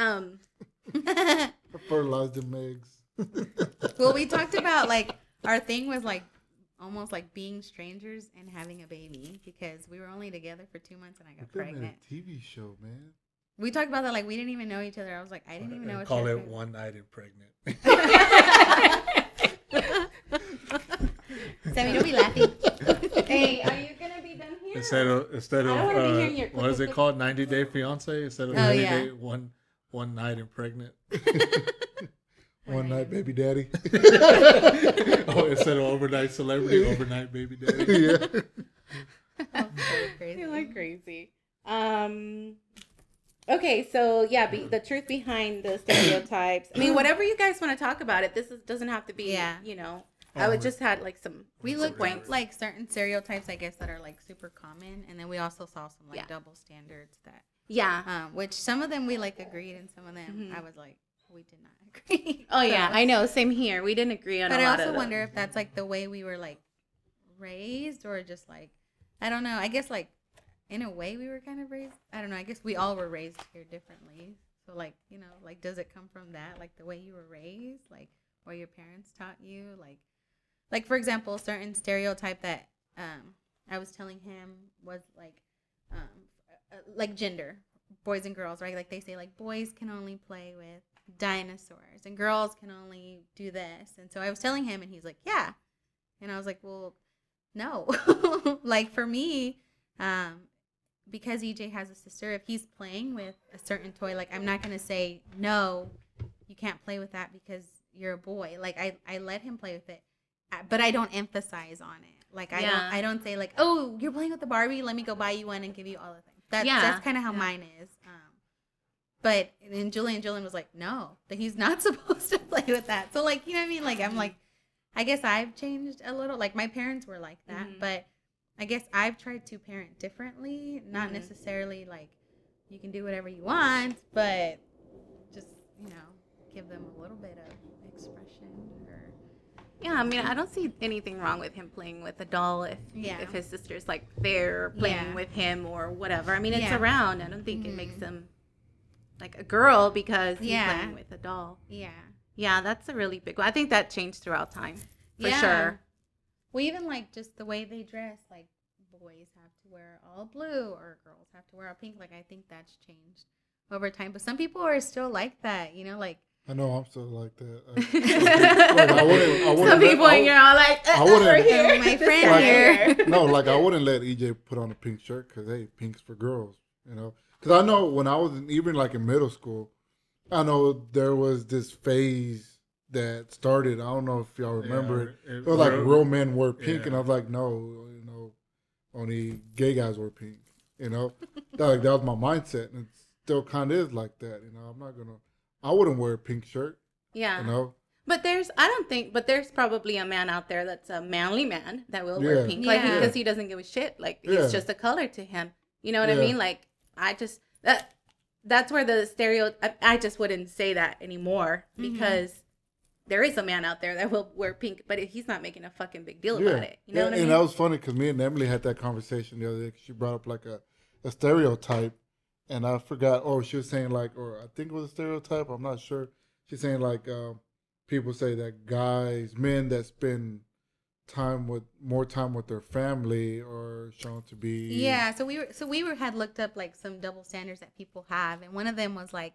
um, Fertilized them eggs. well, we talked about like our thing was like almost like being strangers and having a baby because we were only together for two months and I got Look at pregnant. that TV show, man. We talked about that like we didn't even know each other. I was like, I didn't even know. And what call it was one night and pregnant. Sammy, don't be laughing. hey, are you gonna be done here? instead of instead of don't wanna be uh, what is it called? Ninety Day Fiance instead of Oh, ninety yeah. day one one night and pregnant. One night, baby daddy. oh, instead of overnight celebrity, overnight baby daddy. yeah. Oh, so crazy. You're like crazy. Um. Okay, so yeah, be, the truth behind the stereotypes. I mean, whatever you guys want to talk about it. This is, doesn't have to be. Yeah. You know, I would Oh, just had like some. We Some looked points. at like certain stereotypes, I guess, that are like super common, and then we also saw some like Yeah. double standards that, Yeah. um, which some of them we like agreed, and some of them Mhm. I was like, we did not agree. Oh yeah, I know. Same here. We didn't agree on but I also wonder if that's like the way we were like raised, or just like I don't know. I guess like in a way we were kind of raised. I don't know. I guess we all were raised here differently. So like you know, like does it come from that, like the way you were raised, like or your parents taught you, like like for example, certain stereotype that um I was telling him was like um like gender, boys and girls, right? Like they say like boys can only play with dinosaurs and girls can only do this. And so I was telling him and he's like, "Yeah." And I was like, "Well, no." like for me, um because EJ has a sister, if he's playing with a certain toy, like I'm not going to say, "No, you can't play with that because you're a boy." Like I I let him play with it uh, but I don't emphasize on it. Like I Yeah. don't I don't say like, "Oh, you're playing with the Barbie, let me go buy you one and give you all of things." That's Yeah. that's kind of how Yeah. mine is. Um but then Julian Julian was like, "No, that he's not supposed to play with that." So like, you know what I mean? Like I'm like I guess I've changed a little. Like my parents were like that, Mhm. but I guess I've tried to parent differently, not Mhm. necessarily like you can do whatever you want, but just, you know, give them a little bit of expression Yeah, I mean, I don't see anything wrong with him playing with a doll if Yeah. if his sister's like there playing Yeah. with him or whatever. I mean, it's Yeah. around. I don't think it makes Mhm. him like a girl because he's playing with a doll. yeah. Yeah, that's a really big one. I think that changed throughout time for sure. Well, even like just the way they dress, like boys have to wear all blue or girls have to wear all pink. Like I think that's changed over time. But some people are still like that, you know, like I know I'm still like that. I- I wouldn't- I wouldn't Some people I and you're like, uh, I wouldn't- over here. Oh, my friend guy here. no, like I wouldn't let EJ put on a pink shirt because hey, pink's for girls, you know. Because I know when I was in, even like in middle school, I know there was this phase that started. I don't know if y'all remember it. Yeah, It was like real- real men wear pink, and I was like, no, you know, only gay guys wear pink. You know, that, like, that was my mindset, and it still kind of is like that. You know, I'm not gonna, I wouldn't wear a pink shirt. Yeah. You know, But there's, I don't think, but there's probably a man out there that's a manly man that will wear pink, like Yeah. because he doesn't give a shit. Like Yeah. it's just a color to him. You know what I mean? Like I just that that's where the stereo. I, I just wouldn't say that anymore Mhm. because there is a man out there that will wear pink, but he's not making a fucking big deal yeah. about it. You know Yeah, what I mean? and that was funny because me and Emily had that conversation the other day. 'cause She brought up like a, a stereotype, and I forgot. Oh, she was saying like, or I think it was a stereotype. I'm not sure. She's saying like, um, people say that guys, men that spend time with more time with their family are shown to be Yeah, so we were so we were had looked up like some double standards that people have, and one of them was like,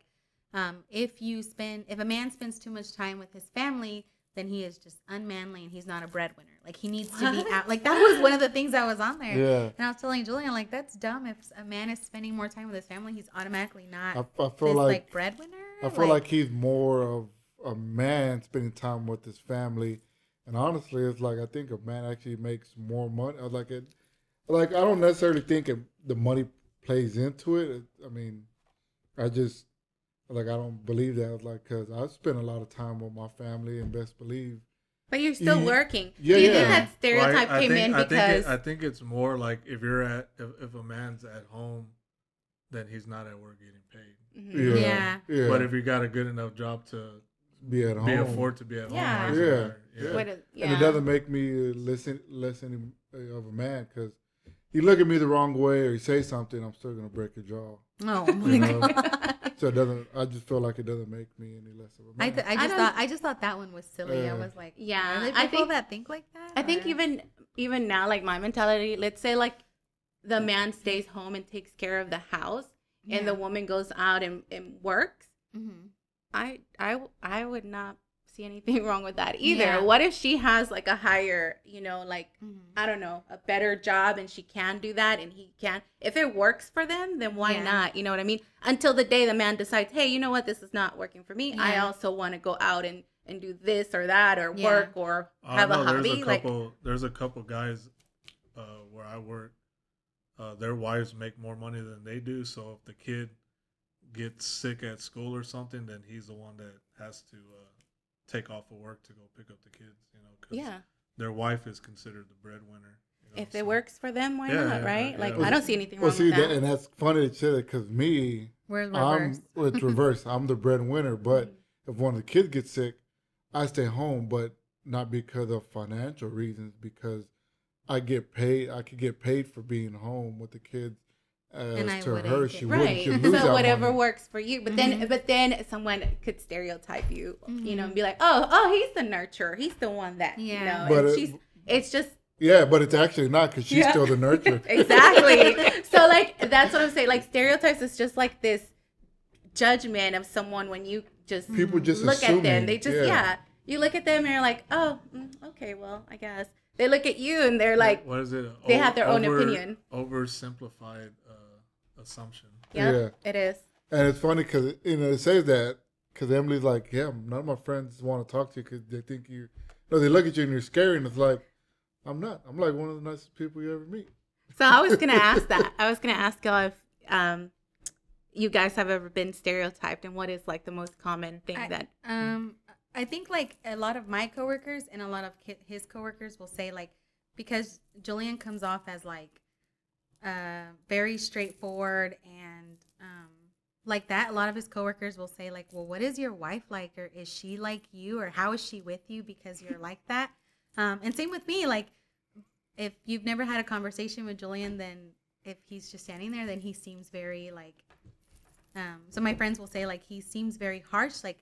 um, if you spend if a man spends too much time with his family, then he is just unmanly and he's not a breadwinner. Like he needs to be out. Like that was one of the things that was on there. Yeah, And I was telling Julian, like that's dumb. If a man is spending more time with his family, he's automatically not I, I feel this like, like, breadwinner. I feel like he's more of a man spending time with his family, and honestly, it's like I think a man actually makes more money. Like it, like I don't necessarily think it, the money plays into it. I mean, I just like I don't believe that. Like because I spend a lot of time with my family, and best believe. but you're still Yeah. working. Yeah, Do you yeah. think that Well, I- stereotype I came think- in I think, because it, I think it's more like if you're at if, if a man's at home, then he's not at work getting paid. Mhm. Yeah, Yeah. yeah. But if you got a good enough job to be at home, be afford to be at Yeah. home, why is it Yeah, better? yeah. And it doesn't make me less less any uh, of a man because he look at me the wrong way or he say something, I'm still gonna break your jaw. Oh my You know? god. So it doesn't. I just feel like it doesn't make me any less of a. man. th- I I just don't- thought I just thought that one was silly. I Uh, was like, Yeah, are there I people think- that think like that? I think Or- even even now, like my mentality, let's say like the man stays home and takes care of the house, and the woman goes out and, and works. Mhm. I I I would not see anything wrong with that either. Yeah. What if she has like a higher, you know, like Mhm. I don't know, a better job and she can do that and he can. If it works for them, then why Yeah. not? You know what I mean? Until the day the man decides, "Hey, you know what? This is not working for me. I also want to go out and and do this or that or Yeah. work or I have a hobby." There's a like couple. there's a couple guys uh, where I work. Uh, their wives make more money than they do. So if the kid gets sick at school or something, then he's the one that has to uh, take off of work to go pick up the kids. You know, 'cause yeah. their wife is considered the breadwinner. you know, If it works for them, why Yeah, not, yeah, right? yeah. Like Well, I don't see anything wrong with that. well, see, with that, that. and that's funny to say that because me, We're I'm reversed. it's reverse. I'm the breadwinner, but mm-hmm. if one of the kids gets sick, I stay home, but not because of financial reasons, because I get paid. I could get paid for being home with the kids. As And I to wouldn't her, get- she wouldn't. right. She'd lose So whatever money. works for you. But then Mhm. but then someone could stereotype you, you know, Mhm. and be like, "Oh, oh, he's the nurturer. He's the one that, you Yeah. know." But and it- she's it's just Yeah, but it's actually not because she's Yeah. still the nurturer. exactly. so like that's what I'm saying. Like stereotypes is just like this judgment of someone when you just People just look at them. They just yeah. yeah. You look at them and you're like, "Oh, mm, okay, well, I guess." They look at you and they're like, what is it? they have their own opinion. Oversimplified uh, assumption. "Yeah, Yeah. it is." And it's funny because you know it says that because Emily's like, yeah, none of my friends want to talk to you because they think you. No, they look at you and you're scary, and it's like, I'm not. I'm like one of the nicest people you ever meet. So I was gonna ask that. I was gonna ask y'all if um you guys have ever been stereotyped and what is like the most common thing I- that Um, I think like a lot of my coworkers and a lot of his coworkers will say like because Julian comes off as like uh very straightforward and um like that a lot of his coworkers will say like well what is your wife like or is she like you or how is she with you because you're like that? Um and same with me like if you've never had a conversation with Julian then if he's just standing there then he seems very like um so my friends will say like he seems very harsh like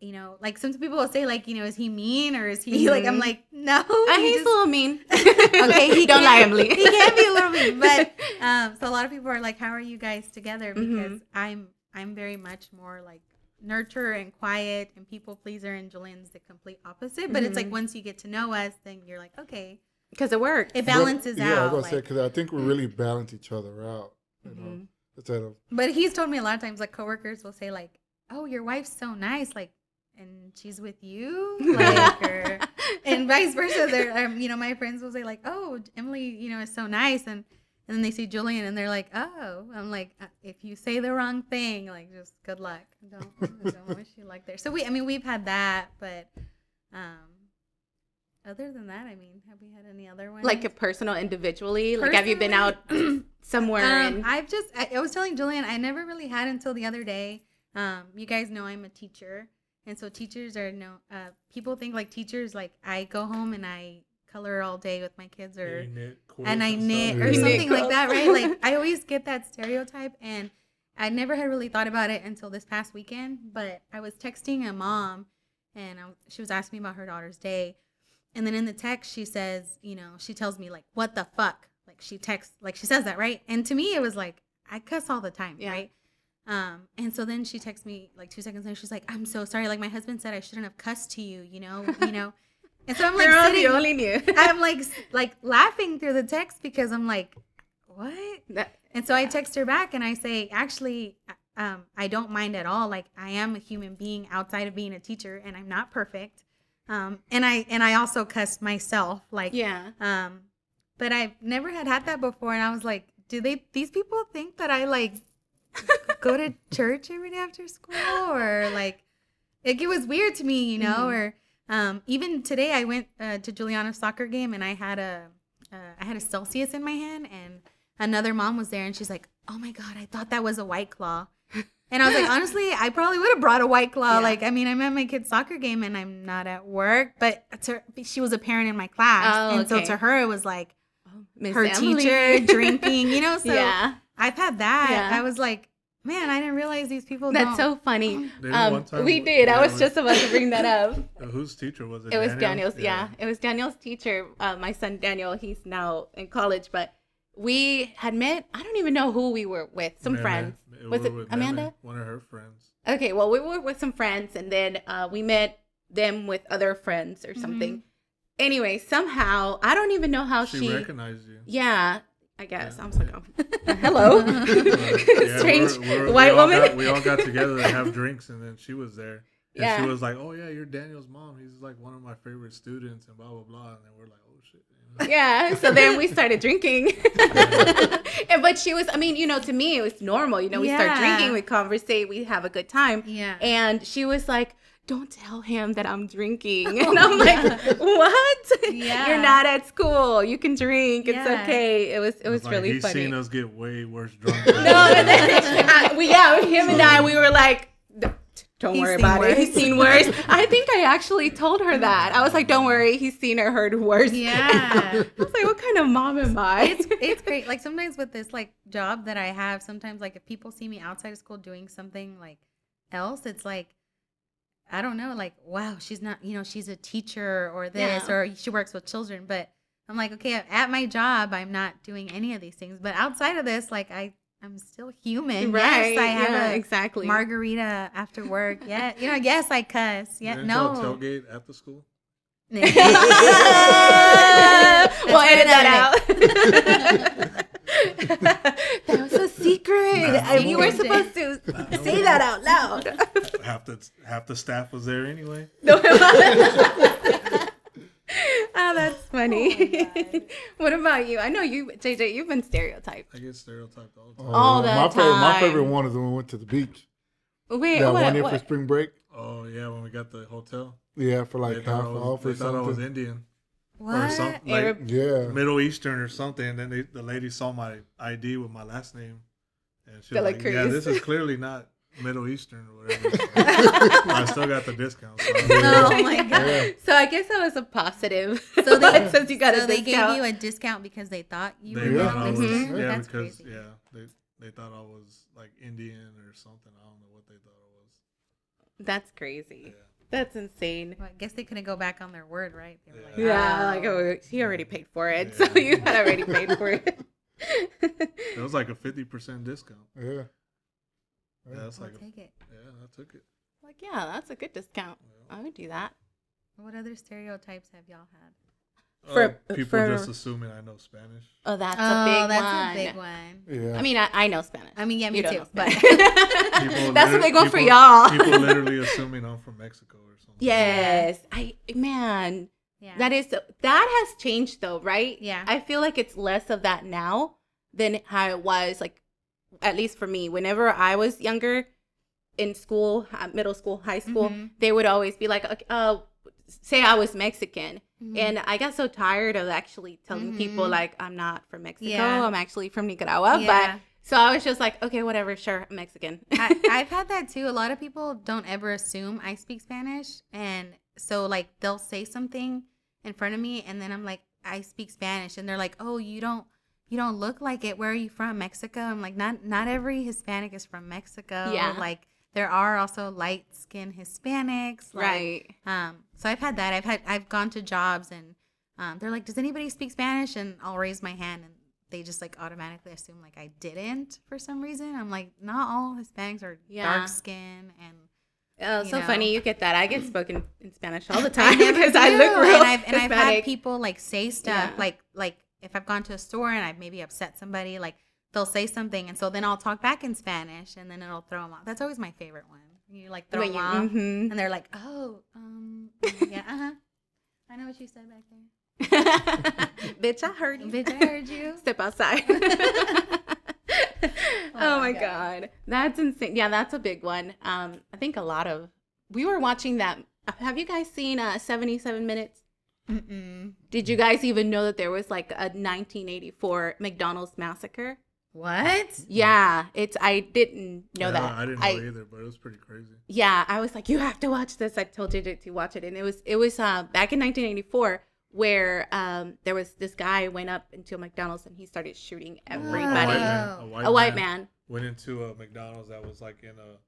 you know like some people will say like you know is he mean or is he like i'm like no Uh, he he's just- a little mean. okay he don't lie, can- Emily. he can be a little mean but um so a lot of people are like how are you guys together because Mhm. i'm i'm very much more like nurture and quiet and people pleaser and Julian's the complete opposite but it's like Mhm. once you get to know us then you're like okay because it works. it balances yeah, I was out gonna say because I think we really balance each other out. You know, instead of But he's told me a lot of times, like coworkers will say, like, "Oh, your wife's so nice," like, and she's with you, like, or and vice versa. They're, um, you know, my friends will say, like, "Oh, Emily, you know, is so nice," and and then they see Julian and they're like, "Oh," I'm like, uh, if you say the wrong thing, like, just good luck. Don't, I don't wish you luck there. So we, I mean, we've had that, but um, other than that, I mean, have we had any other ones? like a personal individually. Like have you been out somewhere Um, and I've just I, I was telling Julian I never really had until the other day. Um, you guys know I'm a teacher, and so teachers are no. Uh, people think like teachers like I go home and I color all day with my kids or You knit and I quilts knit or something like that, right? Like I always get that stereotype, and I never had really thought about it until this past weekend. But I was texting a mom, and I, she was asking me about her daughter's day, and then in the text she says, you know, she tells me like, "What the fuck?" Like she texts, like she says that, right? And to me, it was like I cuss all the time, Yeah. right? Um, and so then she texts me like two seconds later. She's like, "I'm so sorry. Like my husband said I shouldn't have cussed to you, you know, you know." And so I'm like Girl, sitting, only knew. I'm like like laughing through the text because I'm like, what? That- And so I text her back and I say, actually, um, I don't mind at all. Like I am a human being outside of being a teacher, and I'm not perfect. Um, and I and I also cussed myself, like yeah. um, but I've never had had that before, and I was like, do they? These people think that I like go to church every day after school, or like, like it was weird to me, you know. Mhm. Or um, even today, I went uh, to Juliana's soccer game, and I had a uh, I had a Celsius in my hand, and another mom was there, and she's like, "Oh my god, I thought that was a White Claw." And I was like, honestly, I probably would have brought a white claw. Yeah. Like, I mean, I'm at my kid's soccer game and I'm not at work, but to, she was a parent in my class, Oh, and so to her, it was like, Oh, her Emily. teacher drinking. You know, so yeah, I've had that. Yeah. I was like, man, I didn't realize these people. that's don't. so funny. Um, we did. I yeah, was just about to bring that up. Uh, Whose teacher was it? It was Daniel? Daniel's. Yeah. it was Daniel's teacher. Uh, my son Daniel. He's now in college, but we had met. I don't even know who we were with. Some Meme. friends. We Was it Amanda? Meme, One of her friends. Okay, well, we were with some friends, and then uh, we met them with other friends or Mm-hmm. something. Anyway, somehow I don't even know how She, she. recognized you. yeah, I guess Yeah. I was like, oh, hello, yeah, strange we're- we're- white we all woman. got- we all got together to have drinks, and then she was there. And Yeah. she was like, "Oh yeah, you're Daniel's mom. He's like one of my favorite students," and blah blah blah. And then we're like, "Oh shit." you know? yeah. So then we started drinking, and but she was. I mean, you know, to me it was normal. You know, we start drinking, we conversate, we have a good time, Yeah. and she was like. Don't tell him that I'm drinking. And I'm like, what? Yeah. You're not at school. You can drink. It's Yeah. okay. It was it was It's like, really he's funny. seen us get way worse drunk. No, and then, I- we yeah, him and I, we were like, don't He's worry seen about it. He's seen worse. I think I actually told her that. I was like, don't worry, he's seen or heard worse. Yeah. I was like, what kind of mom am I? it's it's great. Like sometimes with this like job that I have, sometimes like if people see me outside of school doing something like else, it's like I don't know, like wow, she's not, you know, she's a teacher or this Yeah. or she works with children, but I'm like, okay, at my job, I'm not doing any of these things, but outside of this, like I I'm still human. right. Yes, I have yeah, a exactly. margarita after work. Yeah, you know, yes, I cuss. Yeah, no. tailgate at the school. we'll That's edit right, that out. that was a secret. Nah, and you were secret. supposed to say that out loud. Half the half the staff was there anyway. No. oh, that's funny. Oh, what about you? I know you, JJ. You've been stereotyped. I get stereotyped all the time. Oh, All yeah. the my favorite, my favorite one is when we went to the beach. Wait, that what? one year what? for spring break. Oh yeah, when we got the hotel, Yeah, for like thought half I was, off they or thought I was something. Indian or What? something like Arab- Yeah. Middle Eastern or something. And then they, the lady saw my ID with my last name, and she was like, like, "Yeah, this is clearly not Middle Eastern or whatever." I still got the discount. So Oh my god. Yeah. So I guess that was a positive. So they since you got so a they discount. gave you a discount because they thought you they were Yeah. thought I Middle was yeah That's because crazy. yeah they they thought I was like Indian or something. I don't know what they thought I was. That's crazy. Yeah. That's insane. Well, I guess they couldn't go back on their word, right? They were like, Yeah, "Oh." like oh, he already paid for it, Yeah. so you had already paid for it. It was like a fifty percent discount. Yeah. Yeah, that's I'll like a, it. yeah, I took it. like, yeah, that's a good discount. Yeah. I would do that. What other stereotypes have y'all had? For- Oh, people for- just assuming I know Spanish. Oh, that's oh, a big that's one. That's a big one. Yeah. I mean, I, I know Spanish. I mean, yeah, me You too. But Spanish. People that's a big one for y'all. People literally assuming I'm from Mexico or something. yes, I man, yeah, that is that has changed though, right? Yeah. I feel like it's less of that now than how it was like at least for me whenever I was younger in school, middle school, high school, Mhm. they would always be like uh say I was Mexican Mhm. and I got so tired of actually telling people Mhm. like I'm not from Mexico, Yeah. I'm actually from Nicaragua, Yeah. but so I was just like okay, whatever, sure, I'm Mexican. I, I've had that too. A lot of people don't ever assume I speak Spanish, and so like they'll say something in front of me, and then I'm like, I speak Spanish, and they're like, Oh, you don't, you don't look like it. Where are you from? Mexico? I'm like, not, not every Hispanic is from Mexico. Yeah. like there are also light skinned Hispanics, like, right. Um, so I've had that. I've had, I've gone to jobs, and um, they're like, Does anybody speak Spanish? And I'll raise my hand, and they just like automatically assume like I didn't for some reason. I'm like, not all Hispanics are Yeah. dark skin and Oh, so know. funny you get that. I get spoken in Spanish all the time because I do. look real and I've and I've had people like say stuff Yeah. like like if I've gone to a store and I've maybe upset somebody like they'll say something and so then I'll talk back in Spanish and then it'll throw them off. That's always my favorite one. You like throw When them you- off mhm. and they're like, oh, um, yeah, uh huh. I know what you said back there. Bitch, I heard you. Bitch, I heard you. Step outside. oh, my god. That's insane. Yeah, that's a big one. Um, I think a lot of we were watching that. Have you guys seen uh 77 minutes? Mm-mm. Did you guys even know that there was like a 1984 McDonald's massacre? What? Yeah, it's I didn't know Yeah, that. I didn't know either, but it was pretty crazy. yeah, I was like, you have to watch this. I told you to, to watch it, and it was it was uh back in 1984 where um, there was this guy went up into a McDonald's and he started shooting everybody. A white everybody. man- Oh. A white man. went into a McDonald's that was like in a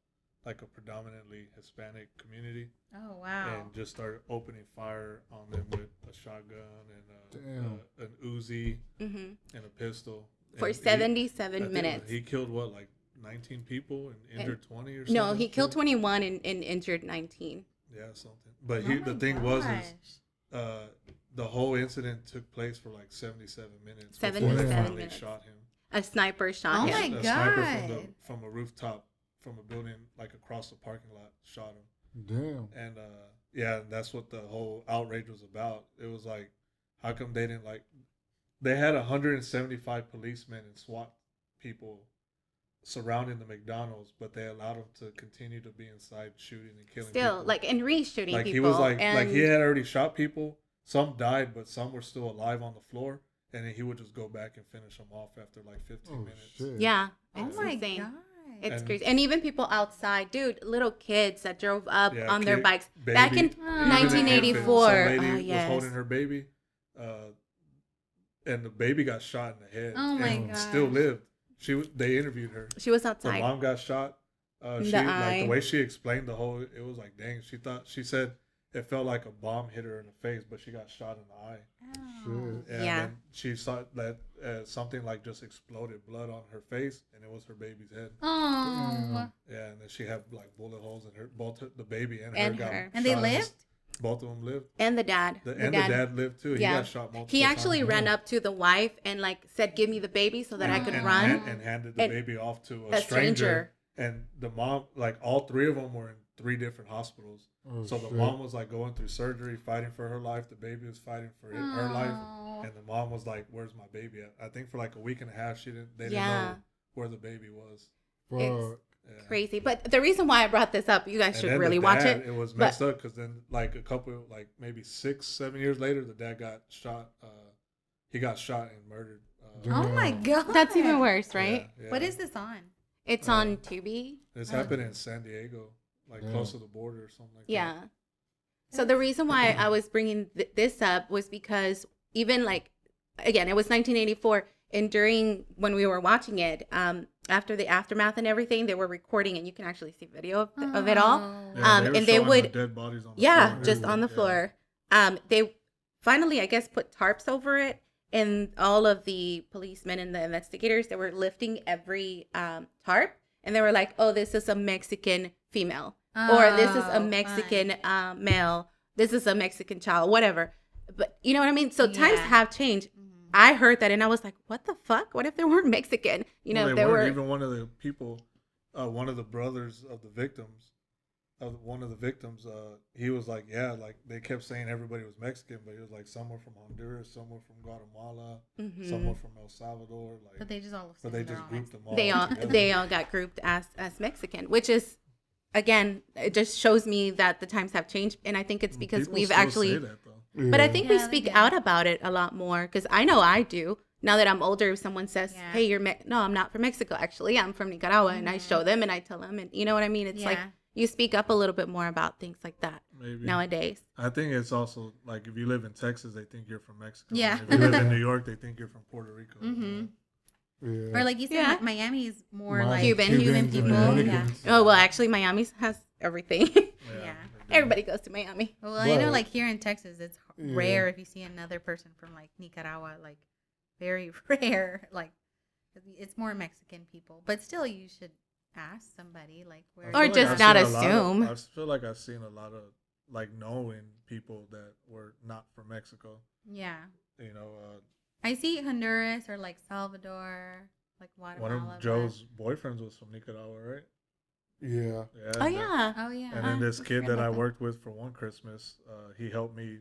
like a predominantly Hispanic community Oh wow. and just started opening fire on them with a shotgun and a, a, an Uzi hmm and a pistol For And he- I 77 think minutes. He killed what like 19 people and injured 20 or something. No, he killed 21 and, and injured 19. Yeah, something. But Oh he, the my thing was is uh, the whole incident took place for like 77 minutes. before they finally minutes. shot him. A sniper shot Oh him. my a sniper from, the, God. from a rooftop from a building like across the parking lot shot him. Damn. And uh, yeah, that's what the whole outrage was about. It was like, how come they didn't like? They had 175 policemen and SWAT people surrounding the McDonald's, but they allowed them to continue to be inside shooting and killing. Still, people. like, and re shooting like people. he was like and like he had already shot people. Some died, but some were still alive on the floor, and then he would just go back and finish them off after like 15 Oh minutes. shit. Yeah. Oh my insane. god. It's And- crazy. And even people outside, dude, little kids that drove up Yeah, on their kid- bikes. Back in Oh. 1984. infant, Some Oh, lady yes. was holding her baby, uh, and the baby got shot in the head. Oh my and Still lived. She was. They interviewed her. She was outside. mom got shot. Uh, she the like the way she explained the whole. It was like, dang. She thought she said it felt like a bomb hit her in the face, but she got shot in the eye. Oh. And Yeah. she saw that uh, something like just exploded, blood on her face, and it was her baby's head. Oh. Yeah, and then she had like bullet holes in her. Both her, the baby and, And her got. And they shot in the- lived? both of them lived. and the dad. The, the and dad. the dad lived too. He Yeah. got shot multiple He actually times. ran up to the wife and like said, "Give me the baby so that I could and, run." hand- and handed the And baby off to a, a stranger. stranger. And the mom, like all three of them, were in three different hospitals. Oh, so the shit. mom was like going through surgery, fighting for her life. The baby was fighting for it- her life, and the mom was like, "Where's my baby at?" I think for like a week and a half, she didn't. They didn't Yeah. know where the baby was. Fuck. Yeah. Crazy. But the reason why I brought this up, you guys And should then the really watch it. It was but- messed up because then, like a couple, like maybe six, seven years later, the dad got shot. Uh, he got shot and murdered. Uh, Oh my god. That's even worse, right? yeah, yeah. What is this on? It's Uh, on Tubi. This happened in San Diego, like Yeah. close to the border or something like that. Yeah. So the reason why I was bringing th- this up was because even like again, it was 1984 and during when we were watching it, um after the aftermath and everything, they were recording and you can actually see video of, th- of it all. Oh. Yeah, Um, were and they would- the dead bodies on the Yeah, floor. just on the Yeah. floor. Um, they finally, I guess, put tarps over it, and all of the policemen and the investigators they were lifting every um, tarp, and they were like, "Oh, this is a Mexican female, or this is Oh, a. Mexican uh, male, this is a Mexican child, whatever." But you know what I mean? So times have changed. Mhm. I heard that, and I was like, "What the fuck? What if they weren't Mexican? You know, Well, they they were." even one of the people, uh, one of the brothers of the victims, of one of the victims. Uh, he was like, yeah, like they kept saying everybody was Mexican, but he was like, some were from Honduras, some were from Guatemala, Mhm. some were from El Salvador, like, But they just all. but they just grouped them all. they all together. they all got grouped as as Mexican, which is again it just shows me that the times have changed, and I think it's because People we've actually. that, though. But I think we Yeah, they speak out about it a lot more because I know I do. Now that I'm older, if someone says, Yeah. "Hey, you're Me- no, I'm not from Mexico. Actually, I'm from Nicaragua," and I show them and I tell them, and you know what I mean. It's like you speak up a little bit more about things like that Maybe. nowadays. I think it's also like if you live in Texas, they think you're from Mexico. Yeah. If you live in New York, they think you're from Puerto Rico. Mhm. Yeah. Or like you said, Yeah. Mi- Miami's more Miami, like Cuban. Cuban Cubans and people. Yeah. Oh well, actually, Miami has everything. Yeah. they. Everybody goes to Miami. Well, I know, like here in Texas, it's h- Yeah. rare if you see another person from like Nicaragua. Like very rare. Like it's more Mexican people, but still, you should ask somebody like where. Or just I've not seen a lot of- assume. I feel like I've seen a lot of like knowing people that were not from Mexico. Yeah, You know, uh, I see Honduras or like Salvador, like Guatemala. one Guatemala. of Joe's boyfriends was from Nicaragua, right? Yeah. Yeah. Oh and, yeah. but- Oh yeah. And then this kid that I worked with for one Christmas, uh, he helped me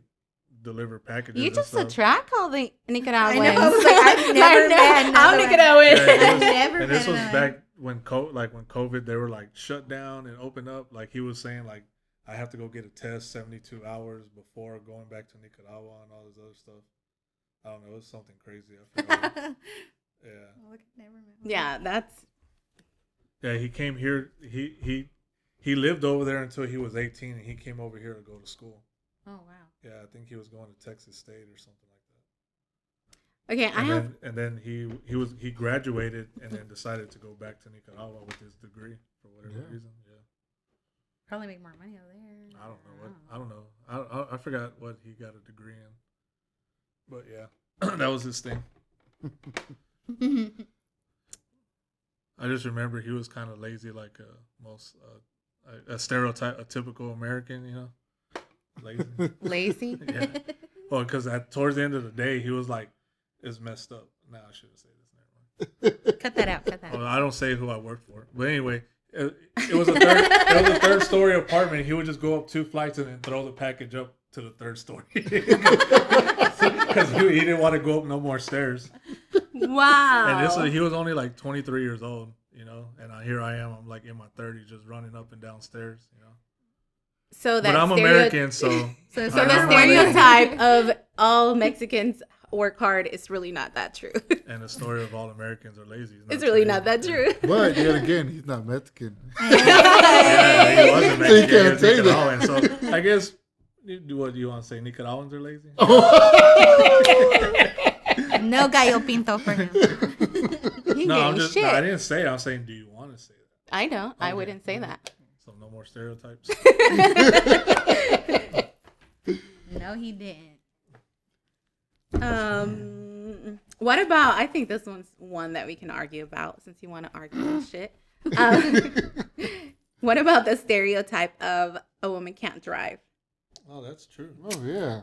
deliver packages. You just attract all the Nicaraguans. I know. I was like, I've never met. I'm. Nicaraguan. Yeah, was- never and this met was another- back when co- like when COVID they were like shut down and open up. Like he was saying like I have to go get a test seventy two hours before going back to Nicaragua and all this other stuff. I don't know, it was something crazy. I forgot. yeah. Look, never met. yeah, that's Yeah, he came here he he he lived over there until he was eighteen and he came over here to go to school. Oh wow. Yeah, I think he was going to Texas State or something like that. Okay, I And have. then and then he he was he graduated and then decided to go back to Nicaragua with his degree for whatever Yeah. reason. Yeah. Probably make more money over there. I don't know what I don't know. I, I I forgot what he got a degree in. But yeah, that was his thing. I just remember he was kind of lazy, like uh, most uh, a, a stereotype, a typical American, you know, lazy. Lazy. yeah. Well, because at towards the end of the day, he was like, "It's messed up." Now I shouldn't say this. Never mind. cut that out. Cut that. Well, out. I don't say who I worked for, but anyway, it, it was a third. it was a third story apartment. He would just go up two flights and then throw the package up to the third story because he, he didn't want to go up no more stairs. Wow. And this was, he was only like 23 years old, you know, and I, here I am. I'm like in my 30s, just running up and down stairs, you know. so that But I'm stereo- American, so So, So I the know stereotype of all Mexicans work hard is really not that true. and the story of all Americans are lazy. is it's really true. not that true. But yet again, he's not Mexican. Yeah, he wasn't So you Mexican. can't he was say that. Nicaraguan. So I guess you do what you want to say? Nicaraguans are lazy. no gallo pinto for him. He no, I'm just. shit. No, I didn't say. it. I'm saying, do you want to say that? I know. I wouldn't say that. So no more stereotypes. No, he didn't. Um, what about? I think this one's one that we can argue about since you want to argue this shit. Um, what about the stereotype of a woman can't drive? Oh, that's true. Oh yeah,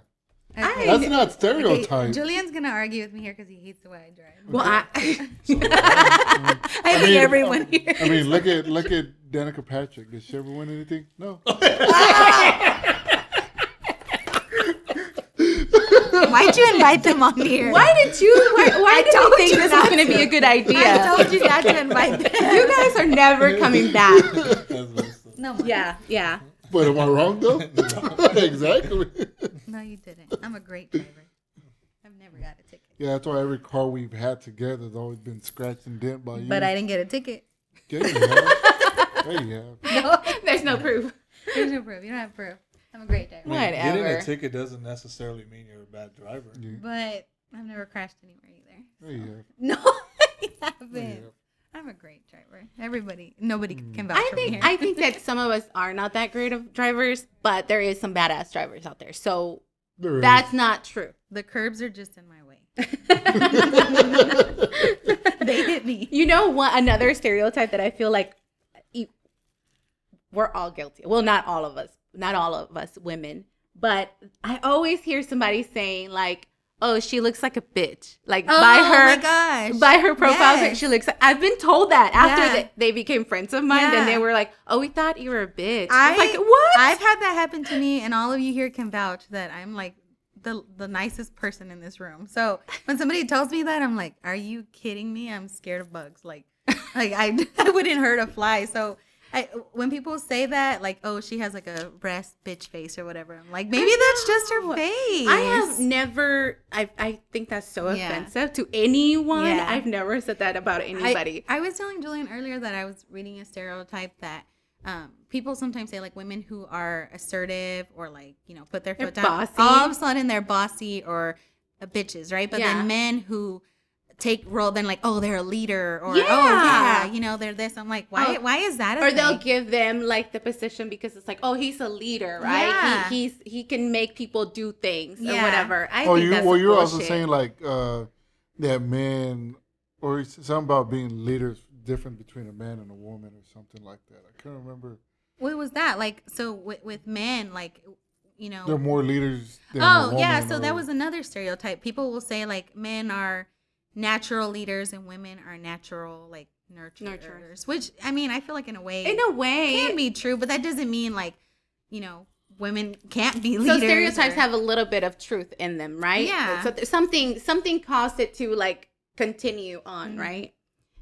Okay. that's not Okay, stereotype. Julian's gonna argue with me here because he hates the way I drive. Well, I, I think mean, everyone here. I mean, look at look at Danica Patrick. Did she ever win anything? No. Why'd you invite them on here? why did you? Why, why did you think you this was going to be a good idea? I told you not to invite them. You guys are never coming back. That's. No, Mom. Yeah, yeah. But am I wrong though? exactly. No, you didn't. I'm a great driver. I've never got a ticket. Yeah, that's why every car we've had together has always been scratched and dent by you. But I didn't get a ticket. Yeah, you have. Yeah, you have. No, There's no proof. there's no proof. You don't have proof. I'm a great driver. I mean, Getting a ticket doesn't necessarily mean you're a bad driver. You, But I've never crashed anywhere either. yeah, you have. No, I haven't. you have. I'm a great driver. Everybody, nobody Mm. can vouch I for me think here. I think that some of us are not that great of drivers, but there is some badass drivers out there. So There is. that's not true. the curbs are just in my way. they hit me. You know what? Another stereotype that I feel like e- we're all guilty. Well, not all of us, not all of us women, but I always hear somebody saying like, "Oh, she looks like a bitch." Like oh by oh my her, gosh. by her profile, Yes. she looks. I've been told that after Yeah. they, they became friends of mine, Yeah. then they were like, "Oh, we thought you were a bitch." I I like, "What?" I've had that happen to me, and all of you here can vouch that I'm like the the nicest person in this room. So when somebody tells me that, I'm like, "Are you kidding me? I'm scared of bugs. Like, like I I wouldn't hurt a fly." So. I, when people say that, like, oh, she has like a breast bitch face or whatever, I'm like, maybe that's just her face. I have never. I I think that's so Yeah. offensive to anyone. Yeah. I've never said that about anybody. I, I was telling Julian earlier that I was reading a stereotype that um, people sometimes say like women who are assertive or like you know put their They're foot down, bossy. all of a sudden they're bossy or uh, bitches, right? But Yeah. then men who take role then like oh they're a leader or oh Yeah. yeah you know they're this. I'm like why Oh. why is that? A or they'll give them like the position because it's like, oh, he's a leader, right? Yeah. He, he's he can make people do things or Yeah. whatever. I oh, think you that's well, you're also saying like uh, that men or it's something about being leaders different between a man and a woman or something like that. I can't remember. what was that like? So with, with men like you know They're more leaders. Than a Oh yeah, woman so that was another stereotype. People will say like men are natural leaders and women are natural like nurturers. Nurturers. Which I mean, I feel like in a way in a way. can be true, but that doesn't mean like you know women can't be leaders. so stereotypes or- have a little bit of truth in them, right? Yeah. So there's something something caused it to like continue on, Mhm. right?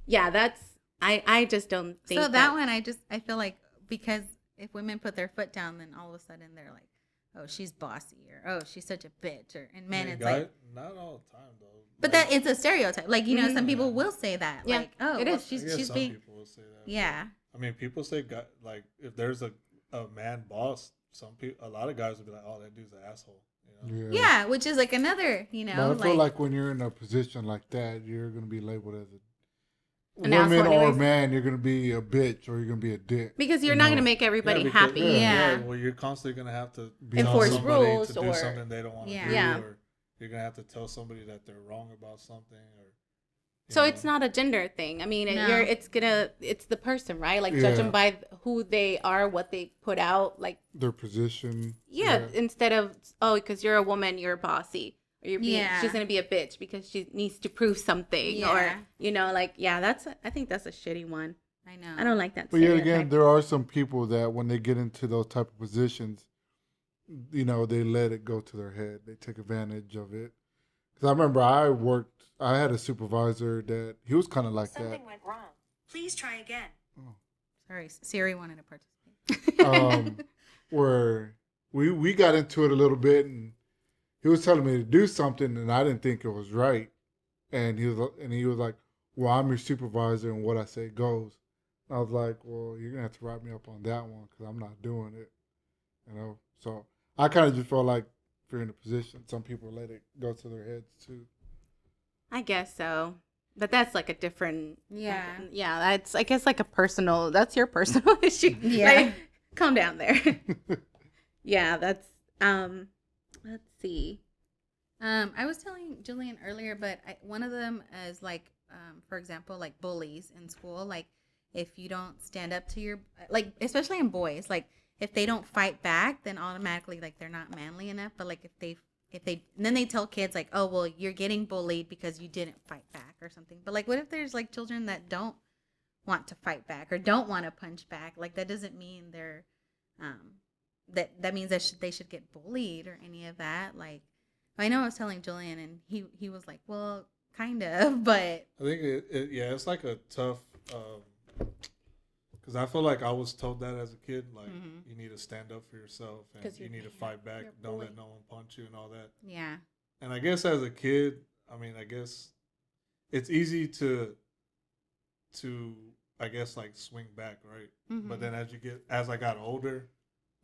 Yeah, that's I I just don't think So that one, I just I feel like because if women put their foot down, then all of a sudden they're like, oh she's bossy or oh she's such a bitch or and men I mean, it's guy- like. not all the time though. But Like, that it's a stereotype. Like you know, some people mm. will say that. Yeah, like, oh, it well, is. I she's guess she's some being people will say that. yeah. I mean, people say guy, like if there's a a man boss, some people, a lot of guys would be like, "Oh, that dude's an asshole." You know? Yeah. Yeah, which is like another, you know, But I feel like, like when you're in a position like that, you're gonna be labeled as a An woman or anyways. man. You're gonna be a bitch or you're gonna be a dick. because you're you not know? going to make everybody because- happy. Yeah. Well, you're constantly gonna have to Be tell Enforce rules to do or- something they don't want to Yeah. do, Yeah. or you're gonna have to tell somebody that they're wrong about something, or So know. it's not a gender thing. I mean, No. you're it's gonna it's the person, right? Like Yeah. judging by who they are, what they put out. Like Their position. yeah, instead of oh, because you're a woman, you're bossy, or you're being, Yeah. she's gonna be a bitch because she needs to prove something, Yeah. or you know, like yeah, that's a, I think that's a shitty one. I know. I don't like that. But yet again, there are some people that when they get into those type of positions, you know, they let it go to their head. They take advantage of it. Because I remember I worked, I had a supervisor that he was kind of like that. Something went wrong. Please try again. Sorry, Siri wanted to participate. that. Um, where we we got into it a little bit, and he was telling me to do something, and I didn't think it was right. And he was and he was like, "Well, I'm your supervisor, and what I say goes." And I was like, "Well, you're gonna have to write me up on that one because I'm not doing it." You know, so I kind of just felt like if you're in a position, some people let it go to their heads too. I guess so. But that's like a different Yeah. Yeah, that's I guess like a personal that's your personal issue. Yeah. Like, calm down there. yeah, that's um let's see. Um, I was telling Julian earlier, but I, one of them is like, um, for example, like bullies in school. Like, if you don't stand up to your, like, especially in boys, like if they don't fight back, then automatically like they're not manly enough. But like if they, if they, then they tell kids like, oh well, you're getting bullied because you didn't fight back or something. But like, what if there's like children that don't want to fight back or don't want to punch back? Like that doesn't mean they're, um, that that means that should, they should get bullied or any of that. Like. I know I was telling Julian, and he he was like, "Well, kind of, but I think it, it yeah, it's like a tough because I feel like I was told that as a kid, like Mhm. you need to stand up for yourself and you need to fight back. Don't let no one punch you and all that. yeah, And I guess as a kid, I mean, I guess it's easy to to I guess like swing back, right? Mhm. But then as you get as I got older,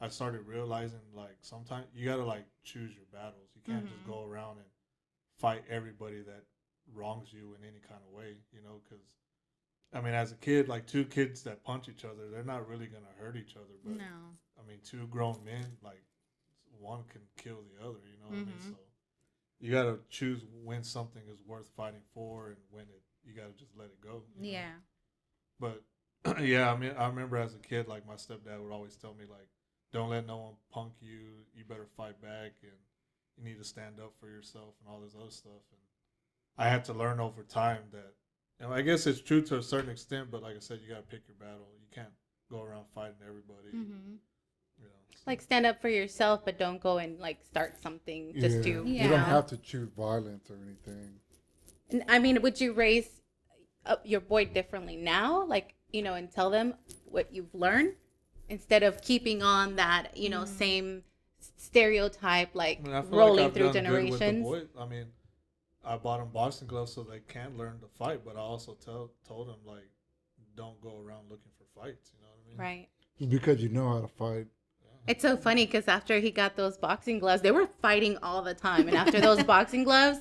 I started realizing like sometimes you gotta like choose your battles. You can't just Mhm. go around and fight everybody that wrongs you in any kind of way, you know? Because I mean, as a kid, like two kids that punch each other, they're not really gonna hurt each other. But no, I mean, two grown men, like one can kill the other. You know what I Mhm. mean? So you gotta choose when something is worth fighting for, and when it you gotta just let it go. you know? yeah, But yeah, I mean, I remember as a kid, like my stepdad would always tell me, like, don't let no one punk you. You better fight back, and you need to stand up for yourself, and all this other stuff. And I had to learn over time that, and I guess it's true to a certain extent. But like I said, you gotta pick your battle. You can't go around fighting everybody. hmm You know, so- Like stand up for yourself but don't go and like start something just yeah. to You don't have to choose violence or anything. And, I mean, would you raise uh, your boy differently now? Like, you know, and tell them what you've learned instead of keeping on that, you know, mm. same stereotype, like I mean, I rolling like through done good with the generations. I mean, I bought them boxing gloves so they can learn to fight, but I also tell told them like, don't go around looking for fights. You know what I mean? Right. Just because you know how to fight. It's so funny because after he got those boxing gloves, they were fighting all the time. And after those boxing gloves,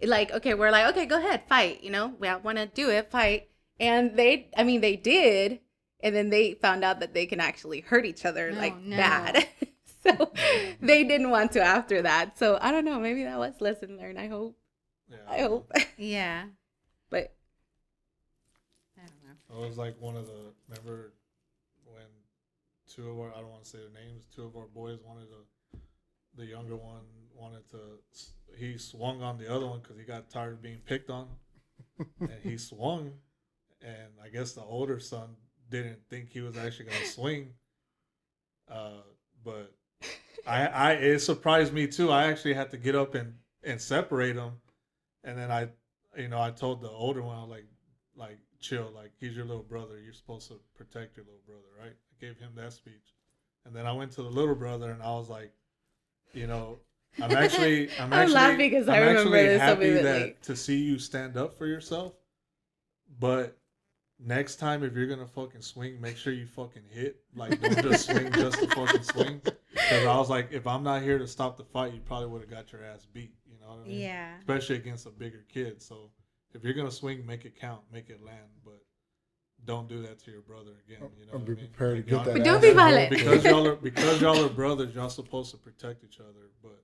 it like, okay, we're like, okay, go ahead, fight. You know, we want to do it, fight. And they, I mean, they did. And then they found out that they can actually hurt each other Oh, like no. bad. so mm. they didn't want to after that. So I don't know. Maybe that was lesson learned. I hope. Yeah. I hope. yeah. but I don't know. It was like one of the remember when two of our I don't want to say their names. Two of our boys wanted to. The younger one wanted to. He swung on the other one because he got tired of being picked on, and he swung. And I guess the older son didn't think he was actually going to swing. Uh, but I, I, it surprised me too. I actually had to get up and and separate them, and then I, you know, I told the older one, I was like, like chill, like he's your little brother. You're supposed to protect your little brother, right? I gave him that speech, and then I went to the little brother and I was like, you know, I'm actually, I'm I'm actually, laughing 'cause I I'm remember actually happy that to see you stand up for yourself, but next time if you're gonna fucking swing, make sure you fucking hit. Like don't just swing just to fucking swing. Because I was like, if I'm not here to stop the fight, you probably would have got your ass beat. You know what I mean? Yeah. Especially against a bigger kid. So if you're gonna swing, make it count, make it land, but don't do that to your brother again. Oh, you know, I'll what be I mean? prepared to get that. But don't be violent. because y'all are because y'all are brothers, y'all supposed to protect each other. But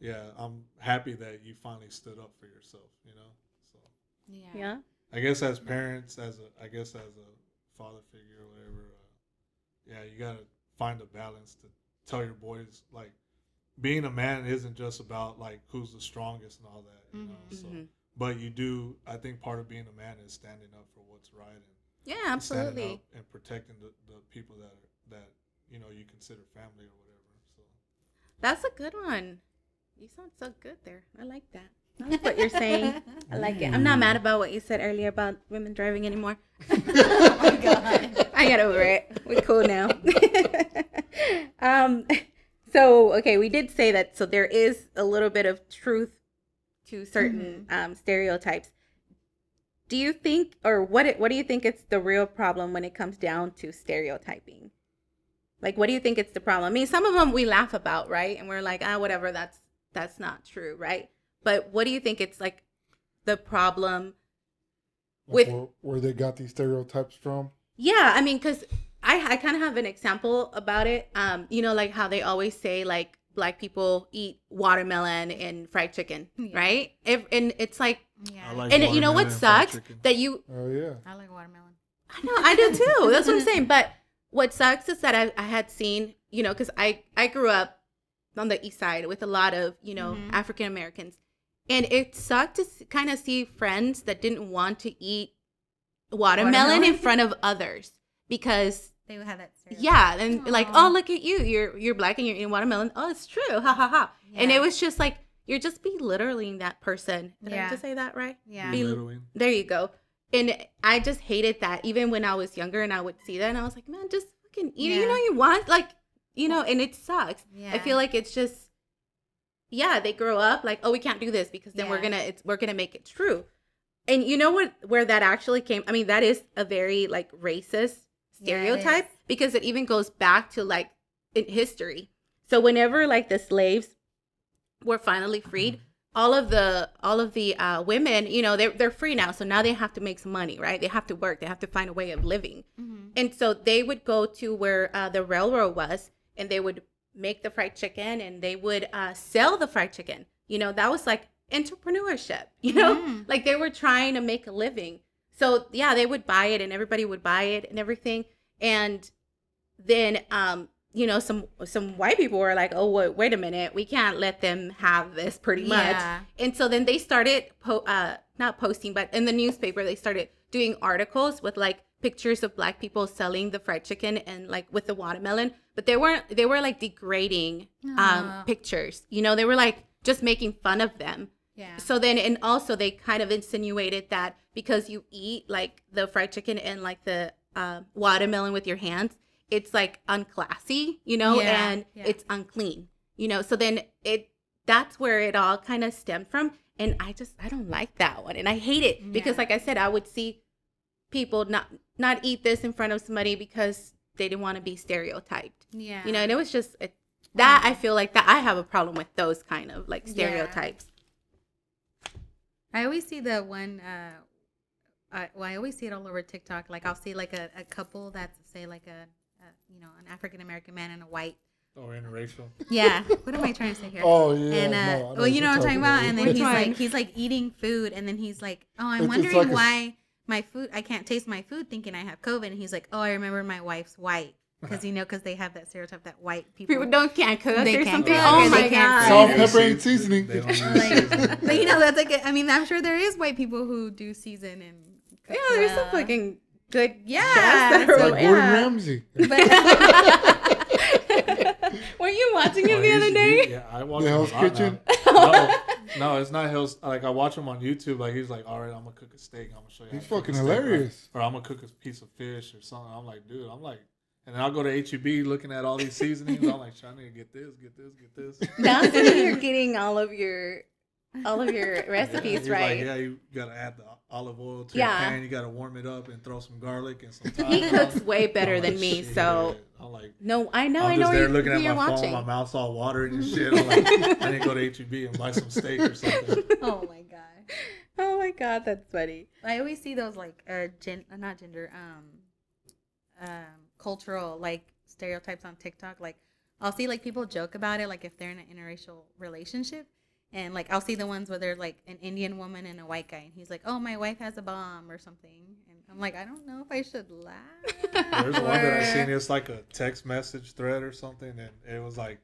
yeah, I'm happy that you finally stood up for yourself. You know, so Yeah. Yeah. I guess as parents, as a I guess as a father figure or whatever, uh, yeah, you gotta find a balance to tell your boys like being a man isn't just about like who's the strongest and all that. You know, Mhm. so Mhm. but you do. I think part of being a man is standing up for what's right and Yeah, absolutely. up and protecting the, the people that are, that you know you consider family or whatever. So That's a good one. You sound so good there. I like that. I like what you're saying. I like it. I'm not mad about what you said earlier about women driving anymore. oh my god. I got over it. We're cool now. um, so okay, we did say that. So there is a little bit of truth to certain um, stereotypes. Do you think, or what? What do you think it's the real problem when it comes down to stereotyping? Like, what do you think it's the problem? I mean, some of them we laugh about, right? And we're like, ah, whatever. That's that's not true, right? But what do you think it's like the problem with- where, where they got these stereotypes from. Yeah, I mean, because I I kind of have an example about it. Um, you know, like how they always say like black people eat watermelon and fried chicken, Yeah. right? If and it's like, Yeah. Like and you know what watermelon and fried sucks that you Oh yeah. I like watermelon. I know I do too. That's what I'm saying. But what sucks is that I, I had seen, you know, because I I grew up on the east side with a lot of you know Mhm. African Americans, and it sucked to kind of see friends that didn't want to eat watermelon, Watermelon? in front of others because They would have that. stereotype. yeah, and like oh look at you, you're you're black and you're eating watermelon. Oh, it's true, ha ha ha. And it was just like you're just belittling that person. Did I Yeah. just say that right? Yeah. Belittling. There you go. And I just hated that. Even when I was younger and I would see that, and I was like, man, just fucking eat it. You know, you want like, you know, and it sucks. I feel like it's just, yeah, they grow up like, oh, we can't do this because then we're gonna, it's we're gonna make it true. And you know what? Where that actually came? I mean, that is a very like racist Yeah, stereotype because it even goes back to like in history. So whenever like the slaves were finally freed, all of the all of the uh, women, you know, they're they're free now. So now they have to make some money, right? They have to work. They have to find a way of living. Mhm. And so they would go to where uh, the railroad was, and they would make the fried chicken, and they would uh, sell the fried chicken. You know, that was like entrepreneurship. You know, Mhm. like they were trying to make a living. So yeah, they would buy it, and everybody would buy it, and everything. And then, um, you know, some some white people were like, "Oh, wait, wait a minute, we can't let them have this." Pretty much. Yeah. And so then they started, po- uh, not posting, but in the newspaper, they started doing articles with like pictures of black people selling the fried chicken and like with the watermelon. But they weren't, they were like degrading um, pictures. You know, they were like just making fun of them. Yeah. So then, and also they kind of insinuated that because you eat like the fried chicken and like the uh, watermelon with your hands, it's like unclassy, you know, Yeah, and yeah. it's unclean, you know. So then it that's where it all kind of stemmed from, and I just I don't like that one, and I hate it because, like I said, I would see people not not eat this in front of somebody because they didn't want to be stereotyped, Yeah. you know, and it was just it, that I feel like that I have a problem with those kind of like Yeah. stereotypes. I always see the one. Uh, I, well, I always see it all over TikTok. Like I'll see like a, a couple that's say like a, a you know an African American man and a white. Or interracial. Yeah. what am I trying to say here? Oh yeah. and uh, no, well, you know what I'm talking about. And then he's like, he's like eating food, and then he's like, oh, I'm It's wondering like a s- why my food, I can't taste my food, thinking I have COVID. And he's like, oh, I remember my wife's white, uh-huh. because you know, because they have that stereotype that white people. People don't can't cook They or can't something. cook Oh my god! Salt, pepper, and seasoning. They don't use like, but you know, that's like, a, I mean, I'm sure there is white people who do season and. cook Yeah, there's some fucking good Yeah, chefs that are so- Like yeah. Gordon Ramsay. But- Were you watching oh, him Oh, the other day? yeah, I watch The Hell's. Kitchen? no, no, it's not Hell's. Like I watch him on YouTube. Like he's like, all right, I'm gonna cook a steak. I'm gonna show you. He's to cook a fucking steak, right? hilarious. Or I'm gonna cook a piece of fish or something. I'm like, dude, I'm like, and then I'll go to HEB looking at all these seasonings. I'm like, trying to get this, get this, get this. That's where you're getting all of your all of your recipes He's right. Like, yeah, you gotta add the olive oil to Yeah. your pan. You gotta warm it up and throw some garlic and some. Thyme He cooks way better than like, me, shit. so I'm like, no, I know, I'm I know there you- looking who at you're my watching. phone, my mouth's all watering and shit. I'm like, I need to go to HEB and buy some steak or something. Oh my god. oh my god, that's funny. I always see those like uh, gen- uh, not gender, um, um, cultural like stereotypes on TikTok. Like, I'll see like people joke about it, like if they're in an interracial relationship, and like I'll see the ones where they're like an Indian woman and a white guy, and he's like, "Oh, my wife has a bomb" or something, and I'm like, I don't know if I should laugh. There's one that I or- seen. It's like a text message thread or something, and it was like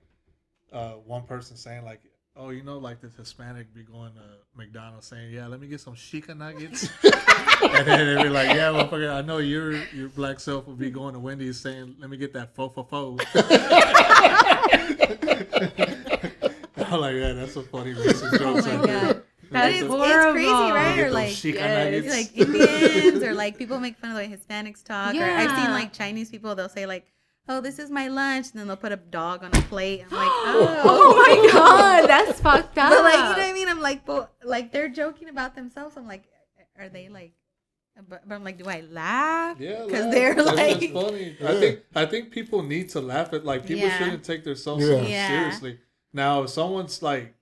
uh, one person saying like, "Oh, you know, like this Hispanic be going to McDonald's saying, yeah, let me get some chica nuggets,' and then they be like, yeah, motherfucker, I know your your black self will be going to Wendy's saying, let me get that fo fo fo.' I'm like, yeah, that's a funny racist oh joke. Oh my god. That It's- is it's crazy, horrible. right? Get Or like chica yes. It's like Indians or like people make fun of like Hispanics talk. Or I've seen like Chinese people, they'll say like, "Oh, this is my lunch," and then they'll put a dog on a plate. I'm like, oh, Oh my god, that's fucked up. But like, you know what I mean? I'm like, but like they're joking about themselves. I'm like, are they like? But, but I'm like, do I laugh? Yeah, because they're That's like, just funny. I think I think people need to laugh at like people Yeah. shouldn't take themselves Yeah. so Yeah. seriously. Now, if someone's like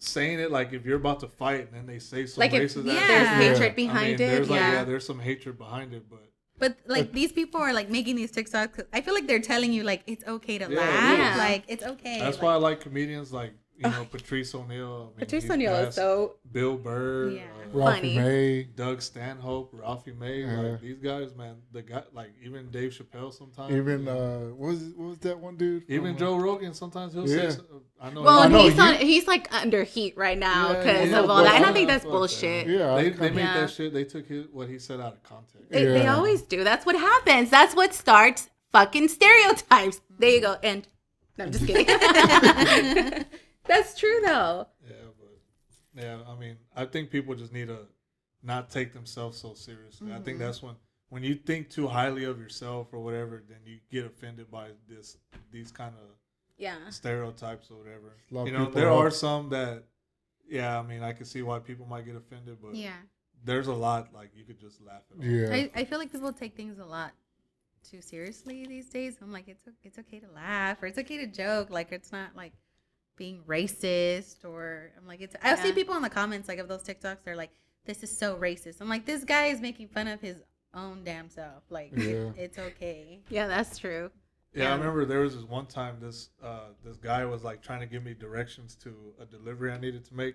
saying it like if you're about to fight and then they say some like if racist Yeah. there's shit, hatred I behind mean, it. there's like yeah. yeah, there's some hatred behind it, but but like these people are like making these TikToks. I feel like they're telling you like it's okay to Yeah, laugh. yeah. Like it's okay. that's like, why I like comedians like you know Patrice O'Neal. I mean, Patrice he's O'Neal is so Bill Burr, Yeah. uh, Ralphie Funny. May. Doug Stanhope, Ralphie May. Yeah. Like these guys, man. The guy, like even Dave Chappelle sometimes. Even you uh, what was what was that one dude? even from, Joe Rogan sometimes he'll Yeah. say. I know. well, I and know he's you- on. He's like under heat right now because yeah, of all that, and I I- think that's fuck bullshit. Yeah, They, I they made Yeah. that shit. They took his, what he said out of context. They, they always do. That's what happens. That's what starts fucking stereotypes. There you go. And no, I'm just kidding. That's true though. Yeah, but yeah, I mean, I think people just need to not take themselves so seriously. I think Mm-hmm. that's when when you think too highly of yourself or whatever, then you get offended by this these kind of Yeah. stereotypes or whatever. A You know, there are- are some that, yeah, I mean, I can see why people might get offended, but yeah. there's a lot like you could just laugh at. Yeah. I, I feel like people take things a lot too seriously these days. I'm like, it's it's okay to laugh or it's okay to joke. Like it's not like being racist or I'm like it's. I see Yeah. people in the comments like of those TikToks. They're like, this is so racist. I'm like, this guy is making fun of his own damn self. Like Yeah. it's okay. Yeah, that's true. Yeah, I remember there was this one time this uh this guy was like trying to give me directions to a delivery I needed to make,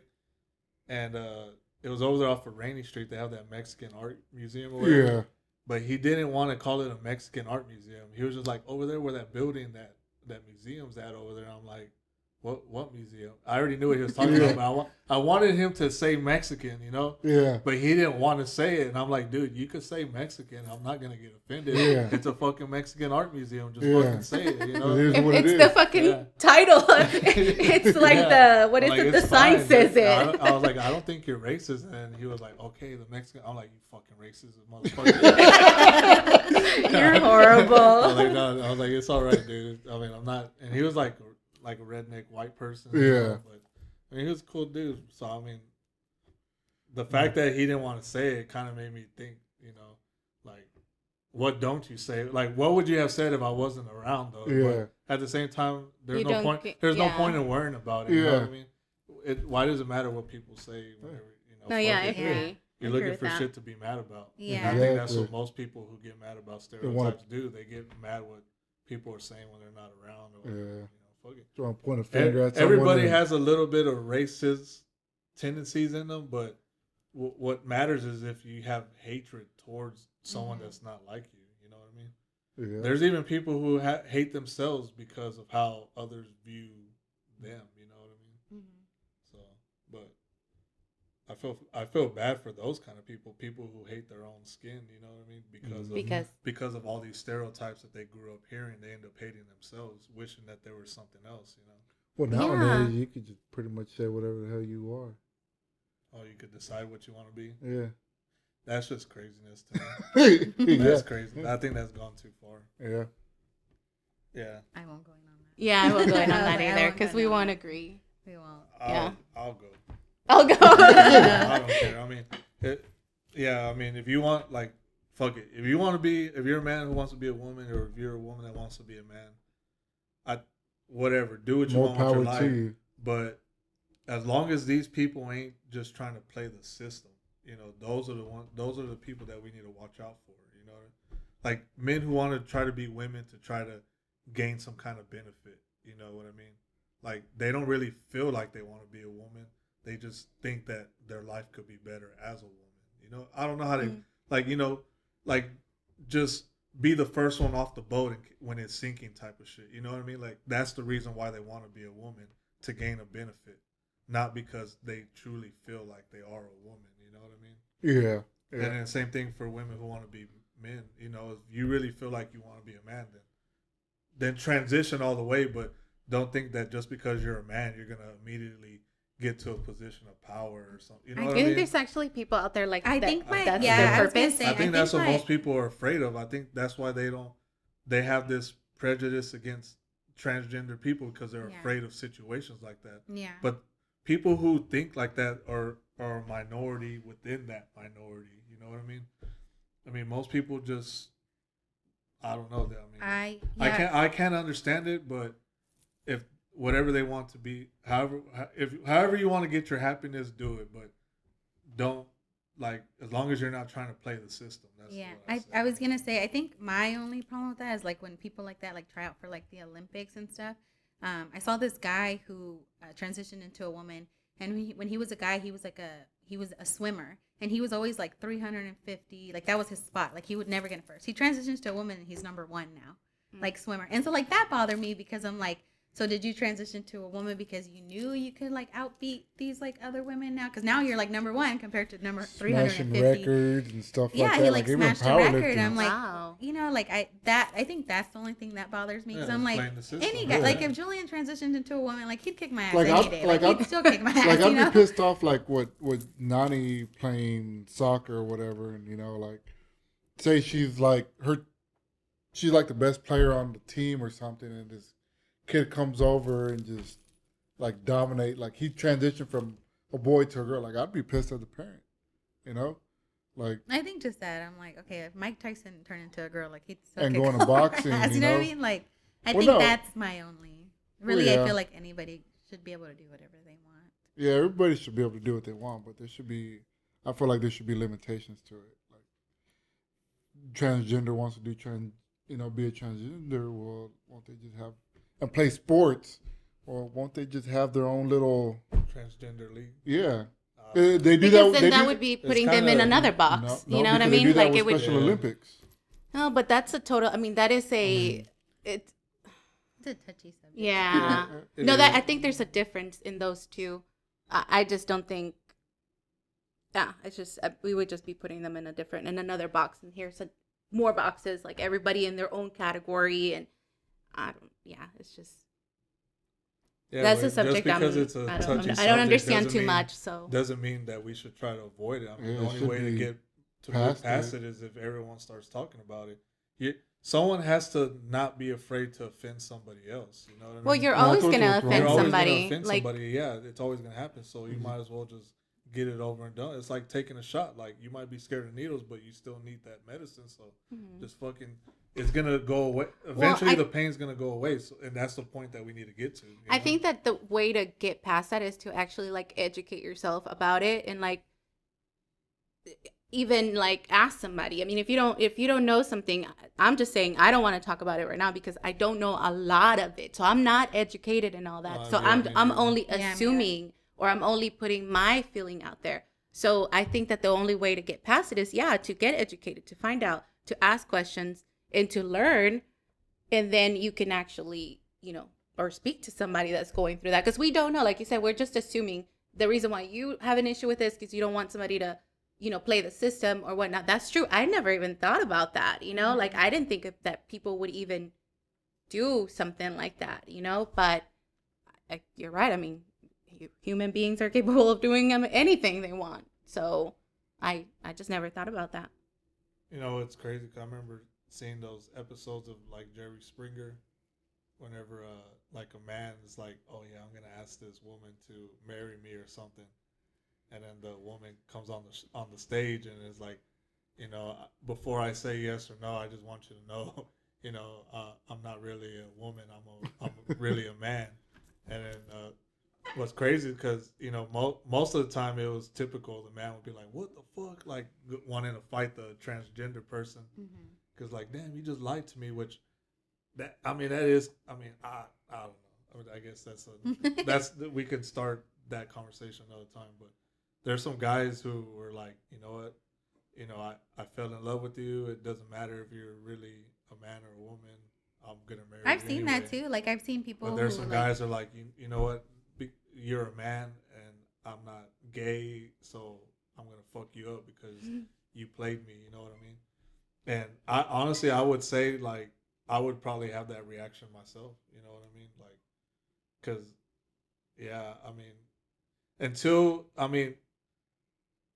and uh it was over there off of Rainey Street. They have that Mexican art museum or whatever. Yeah. But he didn't want to call it a Mexican art museum. He was just like over there where that building that that museum's at over there. I'm like, what what museum? I already knew what he was talking Yeah. about. I, wa- I wanted him to say Mexican, you know. Yeah. But he didn't want to say it, and I'm like, dude, you could say Mexican. I'm not gonna get offended. Yeah. It's a fucking Mexican art museum. Just Yeah. fucking say it, you know. is what it it's is. the fucking Yeah. title. it's like Yeah. the what is Like, it? The it's sign fine, says but I, it. I was like, I don't think you're racist, and he was like, okay, the Mexican. I'm like, you fucking racist motherfucker. You're I horrible. was like, no, I was like, it's all right, dude. I mean, I'm not. And he was like, like a redneck white person. Yeah. know, but I mean, he was a cool dude. So I mean, the fact that he didn't want to say it kind of made me think, you know, like, what don't you say? Like, what would you have said if I wasn't around, though? Yeah. But at the same time, there's You no point. get- there's no point in worrying about it. You know what I mean? It, why does it matter what people say? Whenever, you know, No, yeah, I it. Yeah. agree. You're agree looking for that. shit to be mad about. Yeah. And I think that's what most people who get mad about They wanna- stereotypes do. They get mad what people are saying when they're not around. Or, Yeah. You know, fuck it. Trying to point a finger at someone. Everybody and- has a little bit of racist tendencies in them, but w- what matters is if you have hatred towards someone Mhm. that's not like you. You know what I mean? Yeah. There's even people who ha- hate themselves because of how others view them. You know what I mean? So, but I feel I feel bad for those kind of people, people who hate their own skin. You know what I mean? Because mm-hmm. of, Because because of all these stereotypes that they grew up hearing, they end up hating themselves, wishing that there was something else. You know? Well, Yeah. nowadays you could just pretty much say whatever the hell you are. Oh, you could decide what you want to be. Yeah. That's just craziness to me. yeah. That's crazy. I think that's gone too far. Yeah. Yeah, I won't go in on that. yeah, I won't go in on that either because we won't agree. We won't. I'll, Yeah. I'll go. I'll go. I don't care. I mean, it, yeah. I mean, if you want, like, fuck it. If you want to be, if you're a man who wants to be a woman, or if you're a woman that wants to be a man, I, whatever. Do what you More want with power your to life. you. But as long as these people ain't just trying to play the system, you know, those are the ones. Those are the people that we need to watch out for. You know, like men who want to try to be women to try to gain some kind of benefit. You know what I mean? Like they don't really feel like they want to be a woman. They just think that their life could be better as a woman. You know, I don't know how they Mm. like. You know, like just be the first one off the boat when it's sinking type of shit. You know what I mean? Like that's the reason why they want to be a woman to gain a benefit, not because they truly feel like they are a woman. You know what I mean? Yeah. And Yeah. then same thing for women who want to be men. You know, if you really feel like you want to be a man, then then transition all the way. But don't think that just because you're a man, you're gonna immediately get to a position of power or something. You know I what I think mean? there's actually people out there like I that- think my that's yeah, their I purpose. say, I think that's what most people are afraid of. I think that's why they don't. They have this prejudice against transgender people because they're Yeah. afraid of situations like that. Yeah. But people who think like that are are a minority within that minority. You know what I mean? I mean, most people just I don't know that. I mean, I I can't I can't understand it, but if whatever they want to be, however if however you want to get your happiness, do it, but don't like as long as you're not trying to play the system. That's yeah what I, I. I was gonna say i think my only problem with that is like when people like that like try out for like the olympics and stuff um, i saw this guy who uh, transitioned into a woman and when he, when he was a guy he was like a he was a swimmer and he was always like 350 like that was his spot like he would never get first he transitions to a woman and he's number one now Mm. like swimmer and so like that bothered me because i'm like so did you transition to a woman because you knew you could like outbeat these like other women now because now you're like number one compared to number Smashing 350 records and stuff Yeah, like he, that. like, smashed a record, powerlifting. I'm like, wow. you know, like I that I think that's the only thing that bothers me because Yeah, I'm like playing the system. any guy, Yeah. like if Julian transitioned into a woman, like he'd kick my ass Like, any I'd- day, like, like, I'd- he'd still kick my ass, like I'd you know. be pissed off like with with Nani playing soccer or whatever, and you know, like say she's like her, she's like the best player on the team or something, and this kid comes over and just like dominate. Like he transitioned from a boy to a girl. Like I'd be pissed at the parent, you know, like I think just that I'm like, okay, if Mike Tyson turned into a girl, like he'd still And kick go into all our boxing, ass, you you know, what I mean? Like I Well, think no. that's my only. Really, I yeah. feel like anybody should be able to do whatever they want. yeah, everybody should be able to do what they want, but there should be. I feel like there should be limitations to it. Like transgender wants to do trans, you know, be a transgender. Well, won't they just have and play sports, or won't they just have their own little? transgender league. Yeah, Uh, they, they do Because that. then they that do, would be putting them in kinda- another box. no, you no, know what I because they mean? do that Like with it would. Special Yeah. Olympics. No, but that's a total. I mean, that is a. Mm-hmm. It. It's a touchy subject. Yeah. It no, that I think there's a difference in those two. I, I just don't think. Yeah, it's just uh, we would just be putting them in a different in another box, and here's a, more boxes, like everybody in their own category, and I don't. Yeah, it's just Yeah, that's but a subject Just I'm, because it's a I don't, touchy I don't understand too mean- much. So Doesn't mean that we should try to avoid it. I mean, Yeah, the only way to get to past past it. it is if everyone starts talking about it. You, someone has to not be afraid to offend somebody else. You know what I mean? well, you're Well, always gonna offend You're somebody. Gonna offend like somebody. Yeah, it's always gonna happen. So you Mhm. might as well just get it over and done. It's like taking a shot. Like you might be scared of needles, but you still need that medicine. So Mhm. just fucking, it's gonna go away. Eventually, I- the pain's gonna go away. So, and that's the point that we need to get to. I know? think that the way to get past that is to actually like educate yourself about it and like even like ask somebody. I mean, if you don't if you don't know something, I'm just saying I don't want to talk about it right now because I don't know a lot of it. So I'm not educated in all that. Uh, so yeah, I'm I'm neither. only Yeah, me assuming or I'm only putting my feeling out there. So I think that the only way to get past it is yeah, to get educated, to find out, to ask questions and to learn and then you can actually, you know, or speak to somebody that's going through that because we don't know. Like you said, we're just assuming the reason why you have an issue with this because you don't want somebody to, you know, play the system or whatnot. That's true. I never even thought about that. You know, like mm-hmm. I didn't think that people would even do something like that. You know, but I, you're right. I mean, human beings are capable of doing anything they want. So I I just never thought about that. You know, it's crazy. 'cause I remember seeing those episodes of like Jerry Springer, whenever uh like a man is like, "Oh yeah, I'm gonna ask this woman to marry me or something," and then the woman comes on the sh- on the stage and is like, you know, before I say yes or no, I just want you to know, you know, uh, I'm not really a woman. I'm a I'm really a man. And then uh, what's crazy because you know mo- most of the time it was typical. The man would be like, "What the fuck?" Like wanting to fight the transgender person Mm-hmm. Because like, damn, you just lied to me. Which that I mean that is I mean I I don't know. I, mean, I guess that's a that's we can start that conversation another time. But there's some guys who were like, you know what, you know, I I fell in love with you. It doesn't matter if you're really a man or a woman. I'm gonna marry. I've seen anyway. that too. Like I've seen people. But there's some like, guys are like, you, you know what, Be, you're a man and I'm not gay, so I'm gonna fuck you up because you played me. You know what I mean? And I honestly, I would say like I would probably have that reaction myself. You know what I mean? Like, cause yeah, I mean, until I mean,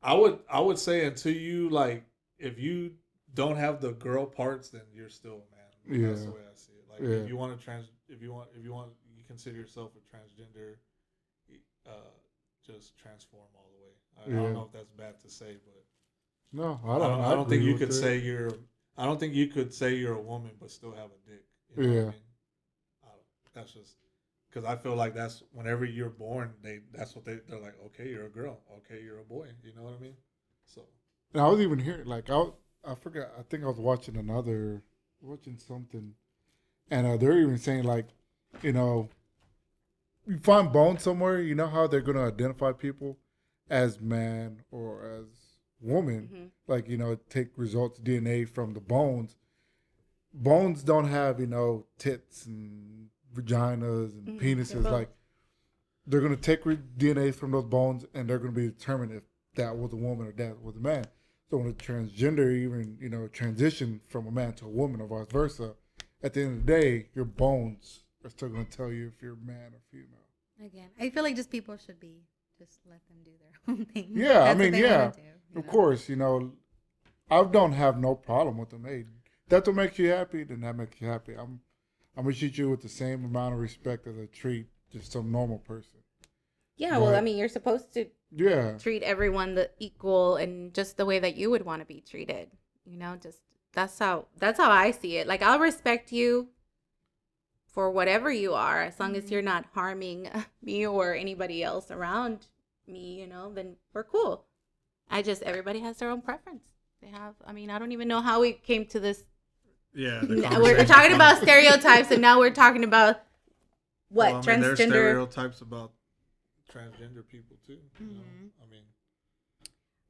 I would I would say until you like if you don't have the girl parts, then you're still a man. Yeah. That's the way I see it. Like Yeah. if you want to trans, if you want, if you want, you consider yourself a transgender, uh, just transform all the way. I, I don't know if that's bad to say, but No, I I don't. don't, I don't think you could that. say you're. I don't think you could say you're a woman but still have a dick. You know what Yeah. I mean? I that's just because I feel like that's whenever you're born, they that's what they they're like. Okay, you're a girl. Okay, you're a boy. You know what I mean? So And I was even hearing like I was- I forgot. I think I was watching another watching something, and uh, they're even saying like, you know, you find bones somewhere. You know how they're gonna identify people as man or as woman. Mhm. Like you know, take results DNA from the bones. Bones don't have you know tits and vaginas and Mhm, penises. they're. Like they're gonna take re- DNA from those bones and they're gonna be determined if that was a woman or that was a man. So when a transgender even you know transition from a man to a woman or vice versa, at the end of the day, your bones are still gonna tell you if you're man or female. Again, I feel like just people should be just let them do their own thing. Yeah, I That's what mean, yeah, do, Of know? course, you know, I don't have no problem with them. Hey, that's what makes you happy, then that makes you happy. I'm, I'm gonna treat you with the same amount of respect as I treat just some normal person. Yeah, well, I mean, you're supposed to Yeah, treat everyone the equal and just the way that you would want to be treated. You know, just that's how that's how I see it. Like I'll respect you for whatever you are as long as Mhm. you're not harming me or anybody else around me, you know, then we're cool. I just everybody has their own preference. They have I mean, I don't even know how we came to this yeah, we're, we're talking about stereotypes and now we're talking about what Well, I mean, there's transgender stereotypes about transgender people too. You know? Mhm. I mean,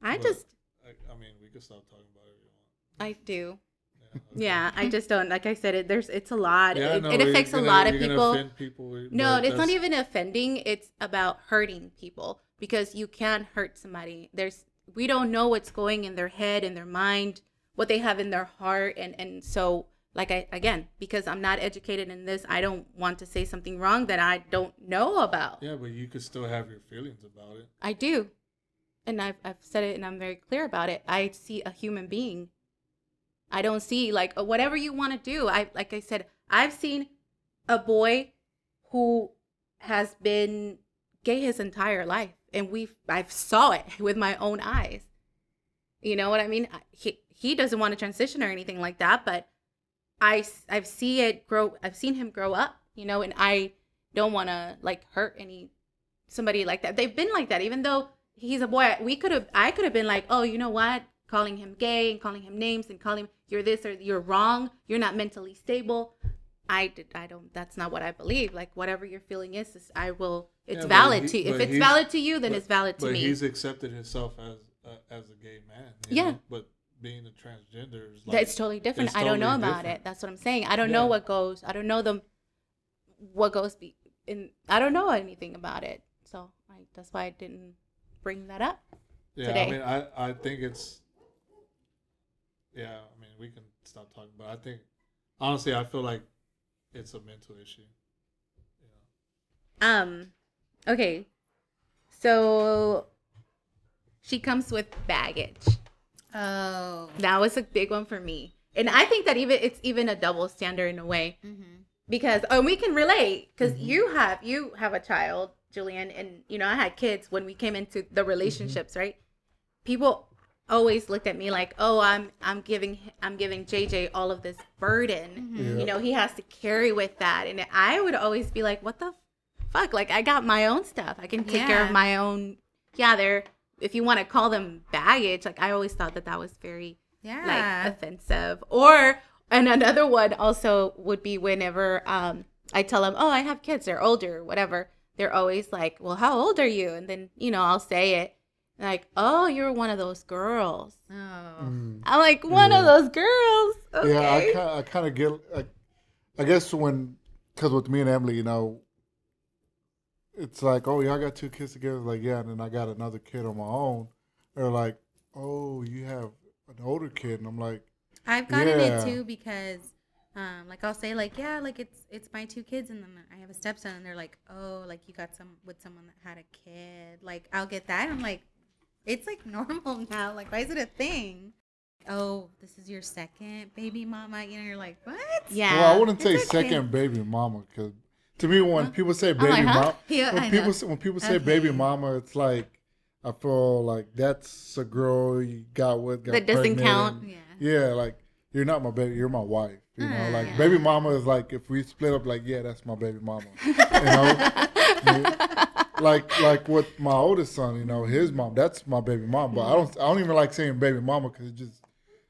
I just I, I mean, we could stop talking about it if you want. I do. Yeah, I just don't like I said it there's it's a lot. Yeah, it, no, it affects a gonna- lot of people. people, No, it's not even offending. It's about hurting people because you can't hurt somebody. There's we don't know what's going in their head in their mind, what they have in their heart and and so like I again, because I'm not educated in this, I don't want to say something wrong that I don't know about. Yeah, but you could still have your feelings about it. I do. And I've, I've said it and I'm very clear about it. I see a human being. I don't see like uh, whatever you want to do. I like I said, I've seen a boy who has been gay his entire life and we've I've saw it with my own eyes. You know what I mean? He he doesn't want to transition or anything like that, but I I've see it grow I've seen him grow up, you know, and I don't want to like hurt any somebody like that. They've been like that, even though he's a boy. We could have, I could have been like, oh, you know what? Calling him gay and calling him names and calling him you're this or you're wrong. You're not mentally stable. I did. I don't. That's not what I believe. Like whatever your feeling is, is I will. It's Yeah, valid he- to. If it's valid to you, then but- it's valid to but me. he's accepted himself as uh, as a gay man. Yeah. know? But being a transgender is like That's totally different. I don't know about different. it. That's what I'm saying. I don't know what goes. I don't know them. What goes be in? I don't know anything about it. So I, that's why I didn't bring that up. yeah. today. I mean, I I think it's yeah. I mean, we can stop talking, but I think honestly, I feel like it's a mental issue. You know? Um, okay. So she comes with baggage. Oh. That was a big one for me. And I think that even it's even a double standard in a way Mm-hmm. because oh we can relate because Mhm. you have you have a child Julian, and you know, I had kids when we came into the relationships, right? People always looked at me like, "Oh, I'm I'm giving I'm giving JJ all of this burden. Yeah. You know, he has to carry with that." And I would always be like, "What the fuck? Like I got my own stuff. I can take care of my own Yeah, they're if you want to call them baggage, like I always thought that that was very Yeah. like offensive. Or and another one also would be whenever um I tell them, "Oh, I have kids. They're older, whatever." They're always like, "Well, how old are you?" And then you know I'll say it like, "Oh, you're one of those girls." oh. Mm. I'm like one of those girls. Okay. Yeah, I kind I kind of get. I, I guess when because with me and Emily, you know, it's like, oh, y'all got two kids together. Like, yeah, and then I got another kid on my own. They're like, oh, you have an older kid, and I'm like, I've gotten Yeah. it too because, um, like I'll say like, yeah, like it's it's my two kids, and then I have a stepson, and they're like, oh, like you got some with someone that had a kid. Like I'll get that. I'm like, it's like normal now. Like why is it a thing? Oh, this is your second baby mama. You know, you're like, what? yeah. well, I wouldn't It's say okay. second baby mama because to me, when people say baby like, huh? mama, Yeah, when I people say, when people say baby mama, it's like I feel like that's a girl you got with. Got That doesn't count. Yeah. Yeah, like you're not my baby, you're my wife. You know, Ah, like yeah. baby mama is like if we split up, like yeah, that's my baby mama. You know, like like with my oldest son, you know, his mom, that's my baby mom. But I don't, I don't even like saying baby mama because it just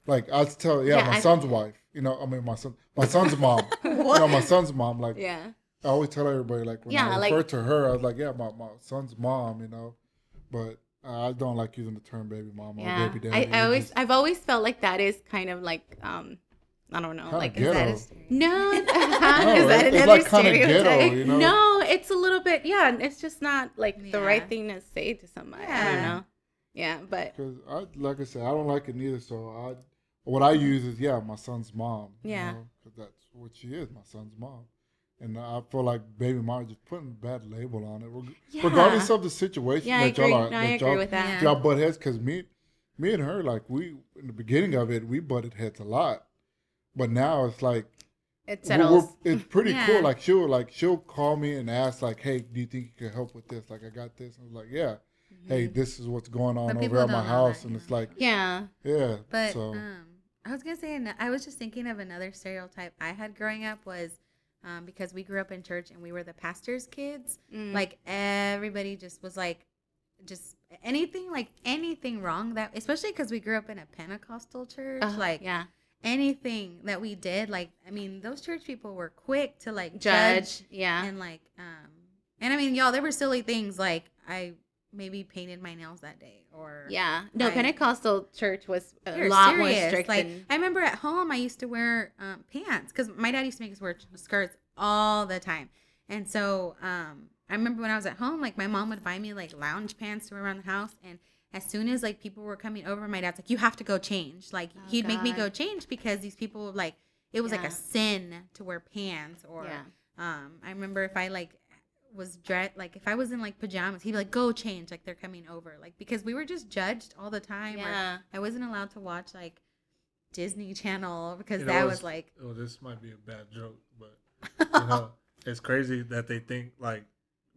like I tell, yeah, Yeah, my I- son's wife. You know, I mean my son, my son's mom. you know, my son's mom. Like yeah. I always tell everybody, like when Yeah, I like- refer to her, I was like, yeah, my, my son's mom. You know, but I don't like using the term baby mama Yeah. or baby I, daddy. I It always just I've always felt like that is kind of like um I don't know, kinda like Is that ghetto. a stereotype? No, No, is that it's- it's another like stereotype? ghetto, you know? No, it's a little bit. Yeah, it's just not like the right thing to say to somebody. I don't know. Yeah, but Because I, like I said, I don't like it neither. So I, what I use is yeah, my son's mom. Yeah. You know, 'cause that's what she is, my son's mom. And I feel like baby mom just putting a bad label on it, reg- Yeah. regardless of the situation yeah, that agree. y'all are. No, I agree y'all, with that. Y'all butt heads. Because me, me and her, like we in the beginning of it, we butted heads a lot. But now it's like It settles. we're- it's pretty Yeah. cool. Like she'll like she'll call me and ask like, "Hey, do you think you could help with this? Like, I got this." I was like, "Yeah." Hey, this is what's going on But over at my house, that, and you it's like, yeah. yeah. But so um, I was gonna say, I was just thinking of another stereotype I had growing up was um, because we grew up in church and we were the pastor's kids. Mm. Like everybody just was like, just anything like anything wrong that, especially because we grew up in a Pentecostal church. Uh, like yeah, anything that we did, like I mean, those church people were quick to like judge. judge Yeah, and like um, and I mean, y'all, there were silly things like I maybe painted my nails that day or yeah. No, I- Pentecostal church was a lot more strict Like than. I remember at home, I used to wear um, pants because my dad used to make us wear skirts all the time, and so um, I remember when I was at home, like my mom would buy me like lounge pants to wear around the house, and as soon as like people were coming over, my dad's like, "You have to go change." Like Oh, he'd make me go change because these people would, like it was like a sin to wear pants or Yeah. um, I remember if I like was dressed like if I was in like pajamas, he'd be like, "Go change," like they're coming over, like because we were just judged all the time. or Yeah. I wasn't allowed to watch like Disney Channel because You know, that it's- was like oh, this might be a bad joke, but you know, it's crazy that they think like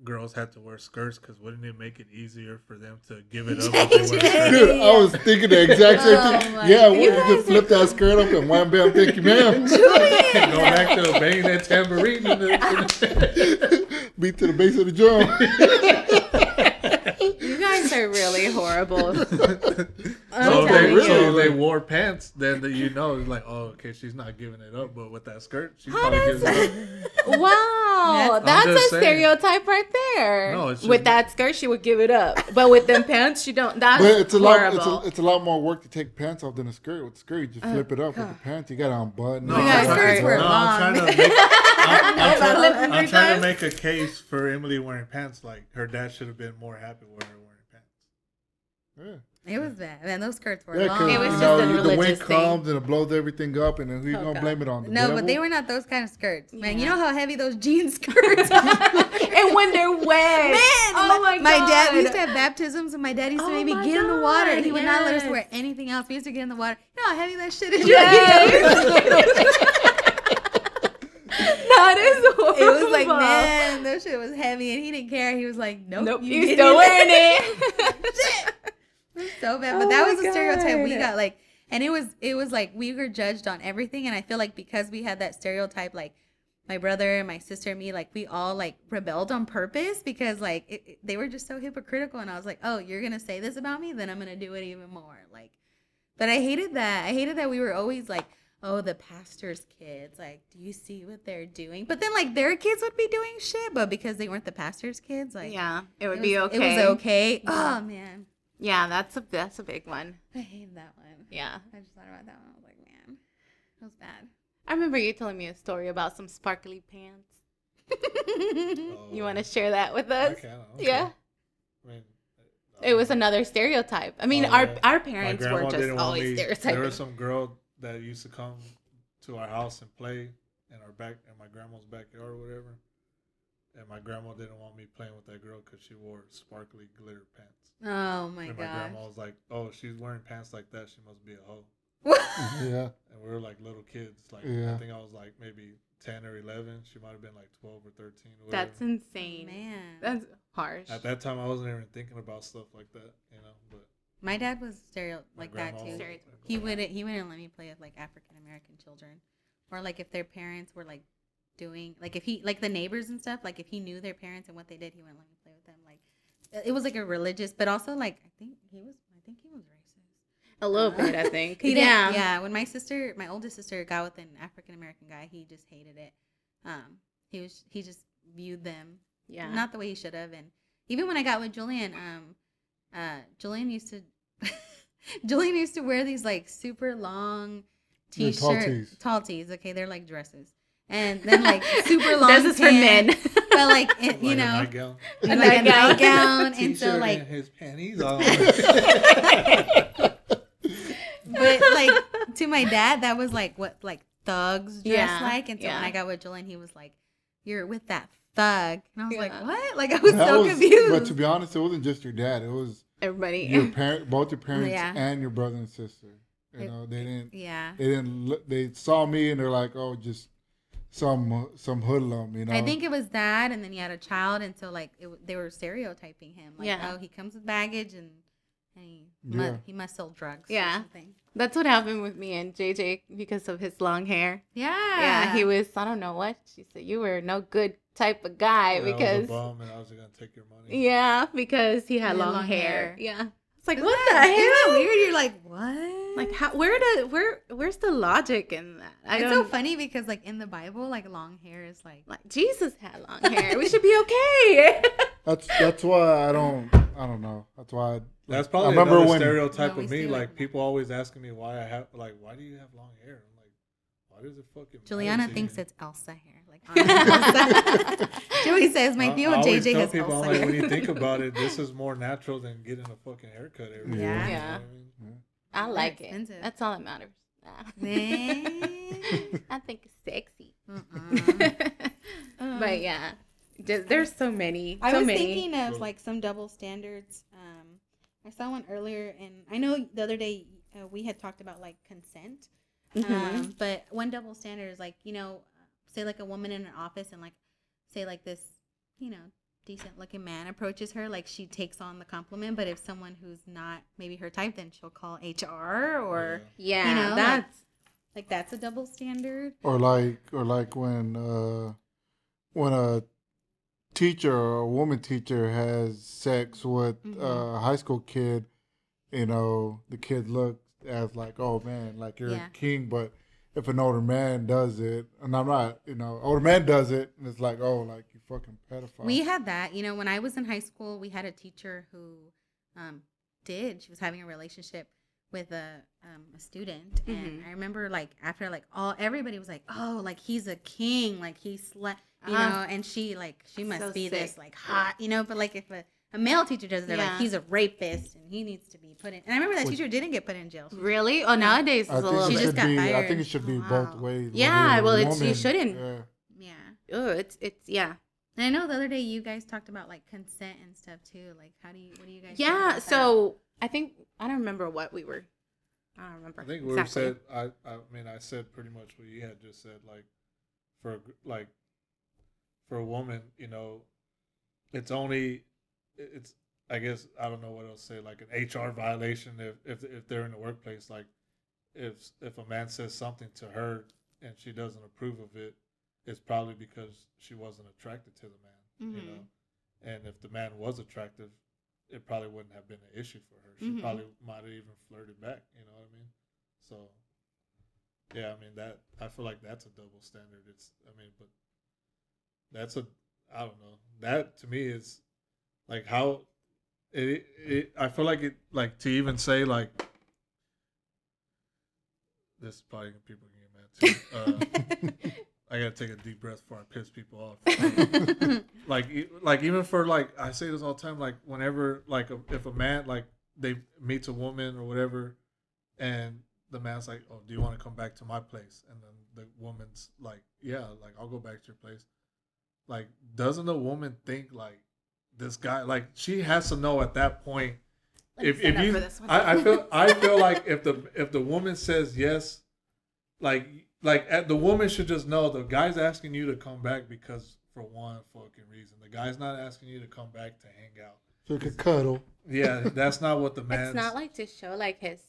girls had to wear skirts because wouldn't it make it easier for them to give it up if they wear Change skirts? it. Dude, I was thinking the exact same Oh thing. my Yeah, what, you just flip that skirt up and wham bam, thank you, ma'am. Go back to banging that tambourine. In the, in the- Beat to the base of the drum. You guys are really horrible. so if they, really, so if they wore pants, then the, you know, it's like, oh, okay, she's not giving it up. But with that skirt, she How probably does gives it up. Wow, That's- that's a saying. stereotype right there. No, it's with just- that skirt, she would give it up, but with them pants, she don't. That's But it's a lot. It's a, it's a lot more work to take pants off than a skirt. With the skirt, you just oh, flip it up. With the pants, you got to unbutton. No, it. I'm, skirts trying, were no, long. I'm trying to make. I'm, I'm, about trying, lip I'm trying to make a case for Emily wearing pants. Like her dad should have been more happy with her wearing pants. Yeah. it was bad. Man, those skirts were Yeah, long. because It was you just know a the wind thing. comes and it blows everything up, and then who you Oh, gonna God. blame it on? The no, but they were not those kind of skirts. Man, you know how heavy those jean skirts are. and when they're wet, Man, oh my, my god, dad we used to have baptisms, and my dad used to Oh maybe my get in the water, and he God, would not let us wear anything else. We used to get in the water. You know how heavy that shit is. Yes. That is horrible. It was like, man, that shit was heavy, and he didn't care. He was like, nope, Nope, you you still wearing it. Shit. Was so bad, but Oh that was a stereotype we got. Like, and it was it was like we were judged on everything, and I feel like because we had that stereotype, like my brother, and my sister, and me, like we all like rebelled on purpose because like it, it- they were just so hypocritical, and I was like, oh, you're gonna say this about me, then I'm gonna do it even more. Like, but I hated that. I hated that we were always like. Oh, the pastor's kids. Like, do you see what they're doing? But then, like, their kids would be doing shit, but because they weren't the pastor's kids, like, yeah, it would it be okay. It was okay. Yeah. Oh man, Yeah, that's a that's a big one. I hate that one. Yeah. I just thought about that one. I was like, man, that was bad. I remember you telling me a story about some sparkly pants. You want to oh. share that with Oh, I us? can, okay. Yeah. I mean, uh, It was another stereotype. I mean, Oh, our yeah. our my parents were just always me. stereotyping. There was some girl that used to come to our house and play in our back in my grandma's backyard or whatever. And my grandma didn't want me playing with that girl because she wore sparkly glitter pants. oh my god! and my god. grandma was like, "Oh, she's wearing pants like that. She must be a hoe." Yeah. And we were like little kids. Like Yeah. I think I was like maybe ten or eleven. She might have been like twelve or thirteen. Or whatever. That's insane. man. That's harsh. At that time, I wasn't even thinking about stuff like that, you know. But my dad was stereo like that too. was He wouldn't. He wouldn't let me play with like African American children, or like if their parents were like doing like if he like the neighbors and stuff. Like if he knew their parents and what they did, he wouldn't let me play with them. Like it was like a religious, but also like I think he was. I think he was racist. a little bit, I think. He didn't- yeah. yeah. When my sister, my oldest sister, got with an African American guy, he just hated it. Um, he was he just viewed them Yeah. not the way he should have. And even when I got with Julian, um, uh, Julian used to, Julian used to wear these like super long t-shirt, tall tees. tall tees. Okay, they're like dresses, and then like super long. This is for men. pants, but like it, like you a know, nightgown. like a nightgown. nightgown, and so like and his panties on. but like to my dad, that was like what like thugs dress Yeah, like. And so when. I got with Julian, he was like, "You're with that thug," and I was like, "What?" Like I was That so was- confused. But to be honest, it wasn't just your dad. It was Everybody. your parent, both your parents Yeah. and your brother and sister. You It- know, they didn't. yeah. They didn't. look- They saw me and they're like, "Oh, just some some hoodlum." You know. I think it was that, and then he had a child, and so like it, they were stereotyping him. Like, Yeah. oh, he comes with baggage, and, and he Yeah. must, he must sell drugs. Yeah. or something. That's what happened with me and JJ because of his long hair. Yeah, Yeah, he was. I don't know what she said. You were no good type of guy I was a because bum and I was gonna take your money. yeah, because he had He had long, long hair. hair. Yeah, it's like Isn't what that- the isn't that hell? weird? You're like, what? Like how? Where the where? Where's the logic in that? I it's so funny because like in the Bible, like long hair is like Like Jesus had long hair. we should be okay. That's that's why I don't. I don't know. That's why. I, That's probably I probably remember another when. stereotype No, we of me. Like like- people always asking me why I have like why do you have long hair? I'm like, why does it fucking? Juliana to thinks it's Elsa hair. Like. Joey says my I- Theo JJ tell has people, Elsa I'm like, when you think about it, this is more natural than getting a fucking haircut every Yeah. you know Yeah. I mean? I like it. expensive. That's all that matters. I think it's sexy. But yeah, just, there's so many. I so was many. thinking of like some double standards. Um, I saw one earlier, and I know the other day uh, we had talked about like consent. Mhm. Um, but one double standard is like you know, say like a woman in an office, and like say like this, you know, decent looking man approaches her, like she takes on the compliment. But if someone who's not maybe her type, then she'll call HR or yeah, you know, that's like that's a double standard. or like or like when uh when a teacher or a woman teacher has sex with Mhm. a high school kid you know the kid looks as like oh man like you're Yeah. a king but if an older man does it and i'm not you know older man does it and it's like oh like you fucking pedophile We had that. You know, when I was in high school, we had a teacher who um, did. She was having a relationship with a um, a student, and Mhm. I remember like after like all everybody was like, oh, like he's a king, like he slept, you Uh-huh. know, and she like she must So be this like hot, you know. But like if a a male teacher does it, they're Yeah. like he's a rapist and he needs to be put in. And I remember that Would- teacher didn't get put in jail. Really. Oh, nowadays it's I a think little She just should got be. I think it should be both Wow. ways. Yeah, well, it's- you shouldn't. Yeah. Yeah. Oh, it's it's yeah. And I know the other day you guys talked about like consent and stuff too. Like, how do you? What do you guys? think Yeah. about that? So I think I don't remember what we were. I don't remember. I think we exactly. said I I mean I said pretty much what you had just said like for like for a woman, you know, it's only it's I guess I don't know what else to say like an HR violation if if if they're in the workplace like if if a man says something to her and she doesn't approve of it, it's probably because she wasn't attracted to the man, you Mhm. know. And if the man was attractive, it probably wouldn't have been an issue for her. She Mhm. probably might have even flirted back, you know what I mean? So yeah, I mean that I feel like that's a double standard. It's I mean, but that's a I don't know. That to me is like how it, it I feel like it like to even say like this is probably people can get mad too. Uh, I gotta take a deep breath before I piss people off. like, like even for like I say this all the time. Like whenever like a, if a man like they meets a woman or whatever, and the man's like, "Oh, do you want to come back to my place?" And then the woman's like, "Yeah, like I'll go back to your place." Like, doesn't the woman think like this guy? Like she has to know at that point Let if if you, for this one. I, I feel I feel like if the if the woman says yes, like like at, the woman should just know the guy's asking you to come back because for one fucking reason. The guy's not asking you to come back to hang out. So you can cuddle. Yeah, that's not what the man. it's not like to show like his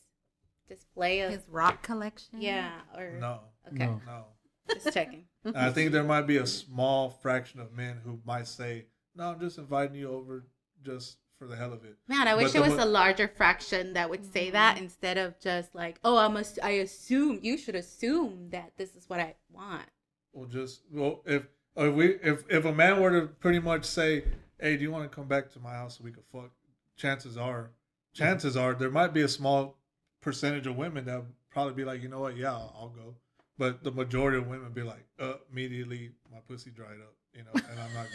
display of His rock collection. yeah or no, okay No. no. just checking. I think there might be a small fraction of men who might say, "No, I'm just inviting you over just for the hell of it." Man, I wish the it was mo- a larger fraction that would say that instead of just like, oh, I'm a, I assume you should assume that this is what I want. Well, just well, if if we if if a man were to pretty much say, "Hey, do you want to come back to my house so we could fuck?" Chances are, chances are there might be a small percentage of women that would probably be like, "You know what? Yeah, I'll, I'll go." But the majority of women be like, "Uh, immediately my pussy dried up, you know, and I'm not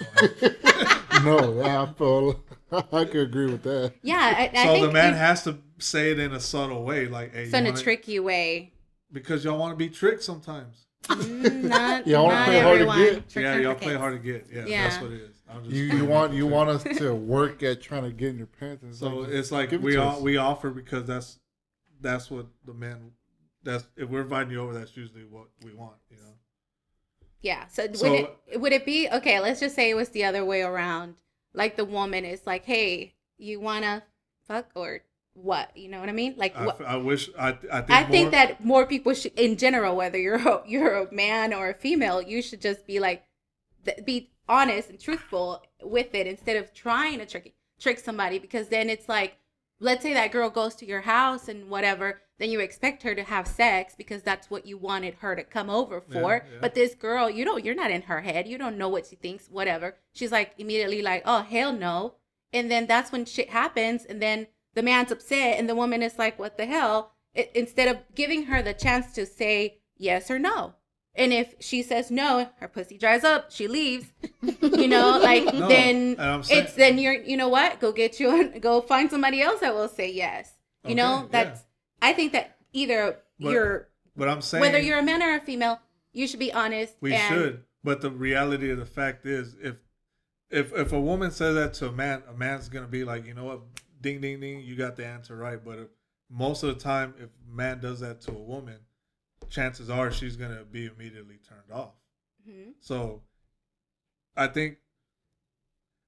going." no, I feel I could agree with that. Yeah, I, I so think the man it- has to say it in a subtle way, like, "Hey, so in a wanna-" tricky way. because y'all want to be tricked sometimes." Mm, not, Yeah, I wanna play hard to everyone. get. Yeah, y'all play hard to get. Yeah, Yeah. that's what it is. I'm just You you want you want us to work at trying to get in your pants. And So like, it's like give it we all we offer because that's that's what the men that's if we're inviting you over, that's usually what we want, you know. Yeah. So, So- would it would it be okay? Let's just say it was the other way around. Like the woman is like, "Hey, you wanna fuck or what?" You know what I mean? Like, I, I wish I I think I think more- that more people should, in general, whether you're a, you're a man or a female, you should just be like, be honest and truthful with it instead of trying to trick trick somebody because then it's like, let's say that girl goes to your house and whatever, then you expect her to have sex because that's what you wanted her to come over for. yeah. But this girl, you don't, you're not in her head. You don't know what she thinks. Whatever. She's like immediately like, oh hell no, and then that's when shit happens, and then the man's upset, and the woman is like, what the hell? I instead of giving her the chance to say yes or no. And if she says no, her pussy dries up, she leaves. You know, like No, then and I'm saying- it's then you're you know what? Go get you go find somebody else that will say yes. You know, Okay, that's I think that either But you're but I'm saying whether you're a man or a female, you should be honest. we should. But the reality of the fact is if if if a woman says that to a man, a man's gonna be like, you know what, ding ding ding, you got the answer right. But if, most of the time, if a man does that to a woman, chances are she's gonna be immediately turned off. Mhm. So I think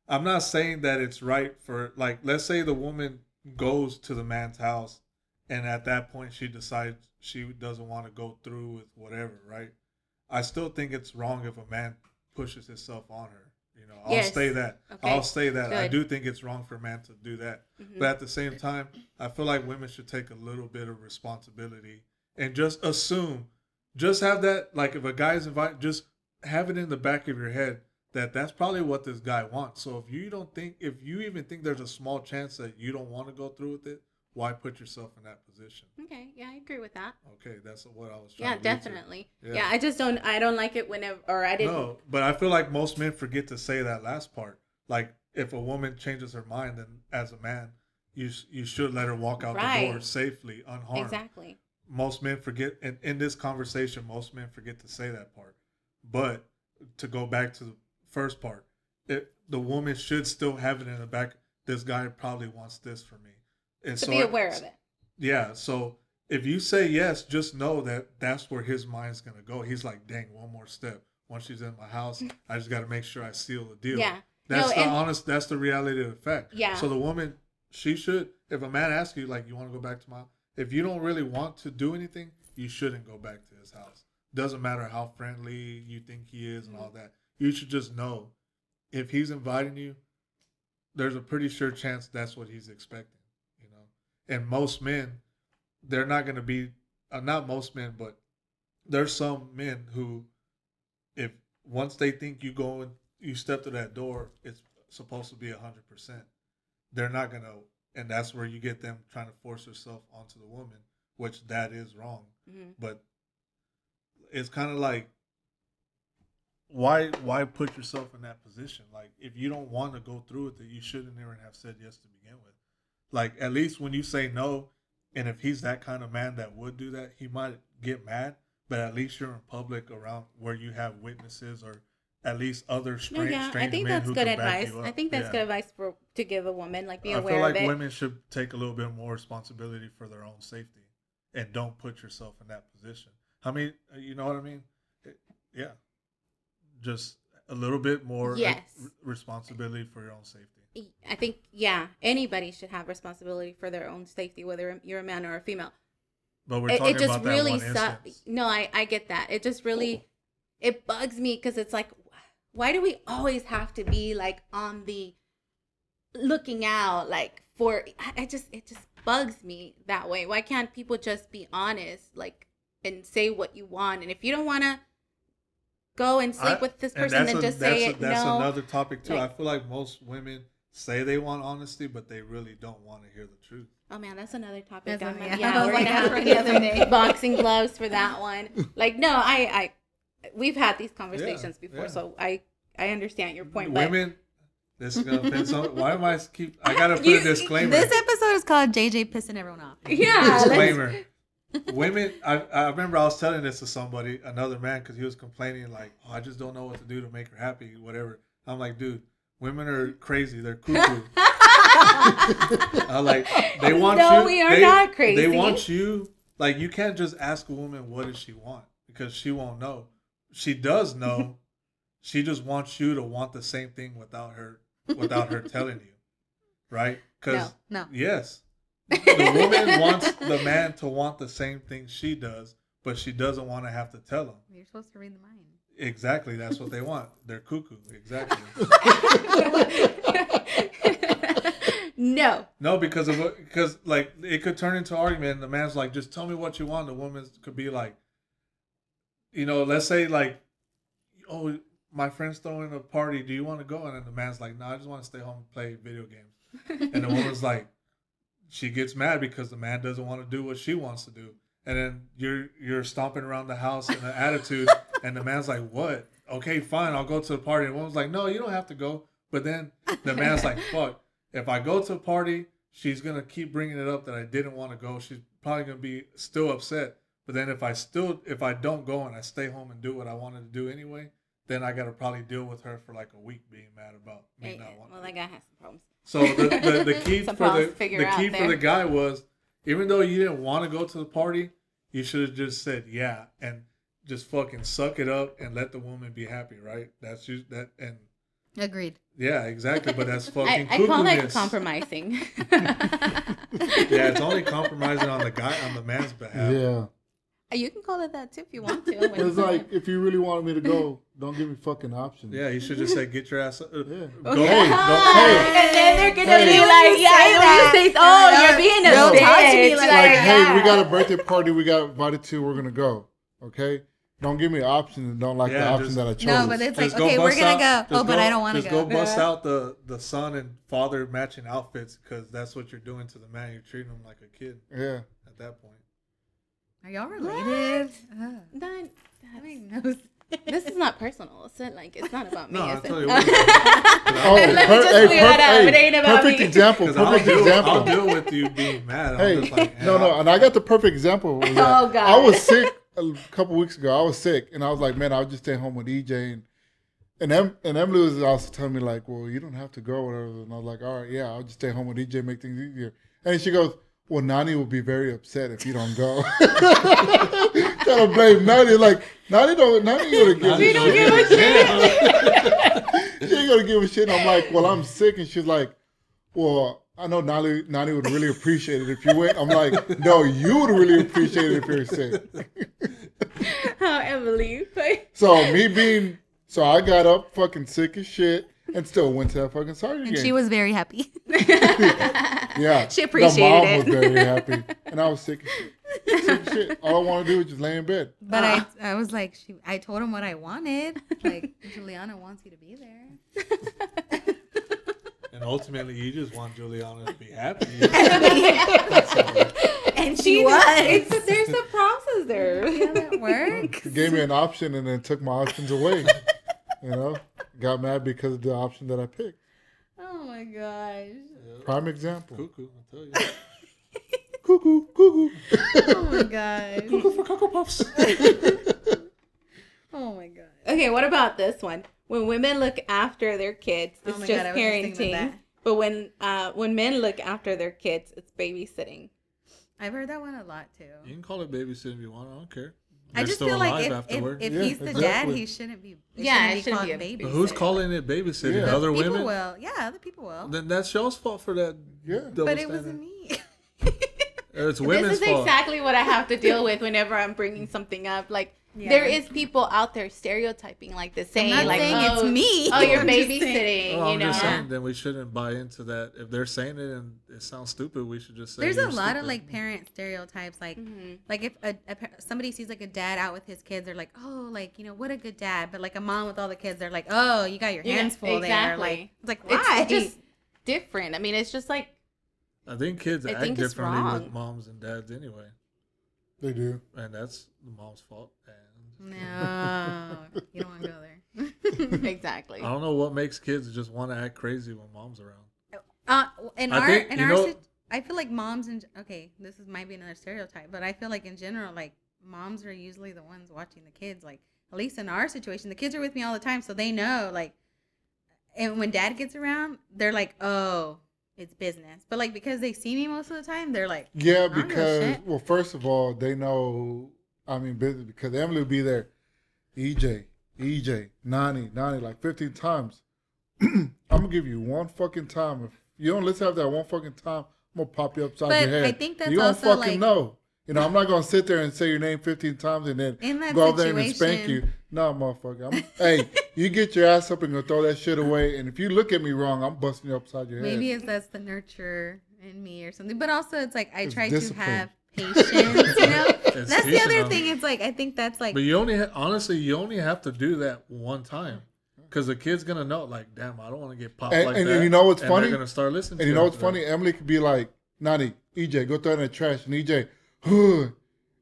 I'm not saying that it's right for like let's say the woman goes to the man's house and at that point she decides she doesn't want to go through with whatever, right? I still think it's wrong if a man pushes himself on her. You know, I'll Yes. say that. Okay. I'll say that. I do think it's wrong for a man to do that. Mhm. But at the same time, I feel like women should take a little bit of responsibility and just assume, just have that, like if a guy's invited, just have it in the back of your head that that's probably what this guy wants. So if you don't think, if you even think there's a small chance that you don't want to go through with it, why put yourself in that position? Okay, yeah, I agree with that. Okay, that's what I was trying Yeah, to lead to. definitely. Yeah. Yeah. I just don't I don't like it whenever or I didn't No, but I feel like most men forget to say that last part. Like if a woman changes her mind, then as a man, you you should let her walk out the door Right. safely, unharmed. Exactly. Most men forget, and in this conversation, most men forget to say that part. But to go back to the first part, it, the woman should still have it in the back. This guy probably wants this for me, and To so be I- aware of it. yeah. So if you say yes, just know that that's where his mind's gonna go. He's like, dang, one more step, once she's in my house, I just got to make sure I seal the deal. Yeah. That's No, the and- honest. That's the reality of the fact. Yeah. So the woman, she should. If a man asks you, like, you want to go back to my, if you don't really want to do anything, you shouldn't go back to his house. Doesn't matter how friendly you think he is and all Mm-hmm. that. You should just know, if he's inviting you, there's a pretty sure chance that's what he's expecting. And most men, they're not going to be. Uh, not most men, but there's some men who, if once they think you go and you step to that door, it's supposed to be a hundred percent. They're not gonna, and that's where you get them trying to force herself onto the woman, which that is wrong. Mhm. But it's kind of like, why why put yourself in that position? Like if you don't want to go through with it, you shouldn't even have said yes to begin with. Like at least when you say no, and if he's that kind of man that would do that, he might get mad. But at least you're in public around where you have witnesses or at least other No, strange, yeah, I strange think men that's who good can back advice. you up. I think that's Yeah. good advice for to give a woman, like be aware. I feel like women should take a little bit more responsibility for their own safety and don't put yourself in that position. I mean, uh, you know what I mean? It- yeah, just a little bit more Yes. responsibility for your own safety. I think yeah, anybody should have responsibility for their own safety, whether you're a man or a female. But we're It, talking it just about that really one sucks. No, I I get that. It just really it bugs me because it's like, why do we always have to be like on the looking out like for? I I just it just bugs me that way. Why can't people just be honest, like and say what you want? And if you don't want to go and sleep I- with this person, then a- just say a- it. That's no. another topic too. Like- I feel like most women say they want honesty, but they really don't want to hear the truth. Oh man, that's another topic. That's I'm- yeah, yeah, we're like, gonna have for the other day. boxing gloves for that one. Like, no, I, I, we've had these conversations before, yeah. so I, I understand your point. Women, this is gonna offend some. Why am I keep? I gotta put You- a disclaimer. This episode is called JJ pissing everyone off. yeah, disclaimer. Women, I, I remember I was telling this to somebody, another man, because he was complaining like, "Oh, I just don't know what to do to make her happy, whatever." I'm like, dude, women are crazy. They're cuckoo. I'm like, they want No, you. we are they, not crazy. They want you. Like, you can't just ask a woman what does she want because she won't know. She does know. she just wants you to want the same thing without her, without her telling you, right? Because No, no. Yes. The woman wants the man to want the same thing she does, but she doesn't want to have to tell him. You're supposed to read the mind. Exactly. That's what they want. They're cuckoo. Exactly. no, No, because of what- because like it could turn into argument. And the man's like, just tell me what you want. The woman could be like, you know, let's say like, oh, my friend's throwing a party. Do you want to go? And then the man's like, no, I just want to stay home and play video games. And the woman's like, she gets mad because the man doesn't want to do what she wants to do. And then you're you're stomping around the house in an attitude, and the man's like, "What? Okay, fine, I'll go to the party." And the woman's like, "No, you don't have to go." But then the man's like, "Fuck, if I go to a party, she's gonna keep bringing it up that I didn't want to go. She's probably gonna be still upset. But then if I still if I don't go and I stay home and do what I wanted to do anyway, then I gotta probably deal with her for like a week being mad about me not wanting. well, to that guy has some problems. so the, the, the key for the, the key for the guy was even though you didn't want to go to the party, you should have just said yeah and just fucking suck it up and let the woman be happy, right? That's just that and Agreed. yeah, exactly. But that's fucking I call that compromising. Yeah, it's only compromising on the guy on the man's behalf. Yeah. you can call it that too if you want to. It's like if you really wanted me to go, don't give me fucking options. Yeah, you should just say get your ass. Uh, Yeah. Go, Okay. go, and then they're gonna Hey. be like, yeah, Say you say, that. oh, Yeah. you're being a Don't bitch. talk to me like, like Like, hey, we got a birthday party we got invited to. We're gonna go. Okay. Don't give me options and don't like the Yeah, option just- that I chose. No, but it's like, Just go okay, we're gonna out- go. Oh, just but I don't want to go. Just go. go bust Yeah. out the the son and father matching outfits because that's what you're doing to the man. You're treating him like a kid yeah. at that point. Are y'all related? Ugh. That- uh-huh. I mean, no. this is not personal. It's not like it's not about me. No, I'll is it? tell you what. Oh, Let me oh, per- just hey, clear that per- up. It ain't about perfect me. example. Because I'll Perfect deal, example. I'll deal with you being mad. I'm Hey, just like, no, no, and I got the perfect example. Oh, God. I was sick a couple weeks ago. I was sick, and I was like, man, I'll just stay home with EJ. And and, em- and Emily was also telling me like, well, you don't have to go, or whatever. And I was like, all right, yeah, I'll just stay home with EJ, make things easier. And she goes, well, Nani will be very upset if you don't go. Gotta blame Nani. Like Nani don't Nani gonna give. She a don't shit. give a she ain't gonna give a shit. And I'm like, well, I'm sick, and she's like, well, I know Nani Nani would really appreciate it if you went. I'm like, no, you would really appreciate it if you're sick. Oh, Emily. So me being so I got up fucking sick as shit and still went to that fucking soccer And game. she was very happy. yeah, She The appreciated mom it. was very happy, and I was sick as shit. Sick as shit. All I want to do is just lay in bed. But Ah. I, I was like, she, I told him what I wanted. Like, Juliana wants you to be there. And ultimately, you just want Juliana to be happy. and she she was. was. It's, there's a process there. Yeah, that works. She gave me an option and then took my options away. you know, got mad because of the option that I picked. Oh my gosh. Prime example. Cuckoo, I tell you. Cuckoo, cuckoo. Oh my gosh. Cuckoo for Cocoa Puffs. Oh my god. Okay, what about this one? When women look after their kids, Oh it's my just God, I just parenting. But when uh, when men look after their kids, it's babysitting. I've heard that one a lot too. You can call it babysitting if you want. I don't care. I They're just feel like if, if, if Yeah, he's the dad, he shouldn't be. It Yeah, shouldn't it be shouldn't called be a baby. But who's calling it babysitting? Yeah. Other People women? will. Yeah, other people will. Then that's y'all's fault for that. Yeah. double but it standard. wasn't me. It's women's fault. this is fault. exactly what I have to deal with whenever I'm bringing something up. Like Yeah. there is people out there stereotyping like this, I'm saying not like, saying oh, it's me. Oh, you're babysitting. Well, you I'm know. just saying, then we shouldn't buy into that. If they're saying it and it sounds stupid, we should just say. There's a you're lot of like parent stereotypes. Like, Mhm. like if a, a somebody sees like a dad out with his kids, they're like, oh, like you know, what a good dad. But like a mom with all the kids, they're like, oh, you got your Yeah, hands full there. exactly. Like, it's like It's just different. I mean, it's just like I think kids I act think differently wrong. with moms and dads anyway, They do. and that's the mom's fault. And no, you don't want to go there. exactly. I don't know what makes kids just want to act crazy when mom's around. Uh, in I our think, in our know- sit- I feel like moms and okay, this is might be another stereotype, but I feel like in general, like moms are usually the ones watching the kids. Like at least in our situation, the kids are with me all the time, so they know. Like, and when dad gets around, they're like, oh, it's business. But like because they see me most of the time, they're like, Yeah, don't give a because well, first of all, they know. I mean, business because Emily would be there. EJ, EJ, Nani, Nani, like fifteen times. I'm gonna give you one fucking time. If you don't listen after that one fucking time, I'm gonna pop you upside But your head. I think that's you don't also, fucking like- know. You know, I'm not gonna sit there and say your name 15 times and then go out there and spank you. No, motherfucker. I'm, hey, you get your ass up and go throw that shit away. And if you look at me wrong, I'm busting you upside your head. maybe it's that's the nurture in me or something. But also, it's like I It's try discipline. to have patience. You know, It's that's the other them. thing. It's like I think that's like But you only ha- honestly, you only have to do that one time. Because the kid's gonna know, like, damn, I don't want to get popped And- like and that. you know what's and funny? They're gonna start listening. And to you know what's after that. funny? Emily could be like, Nani, EJ, go throw it in the trash. And EJ, "Huh."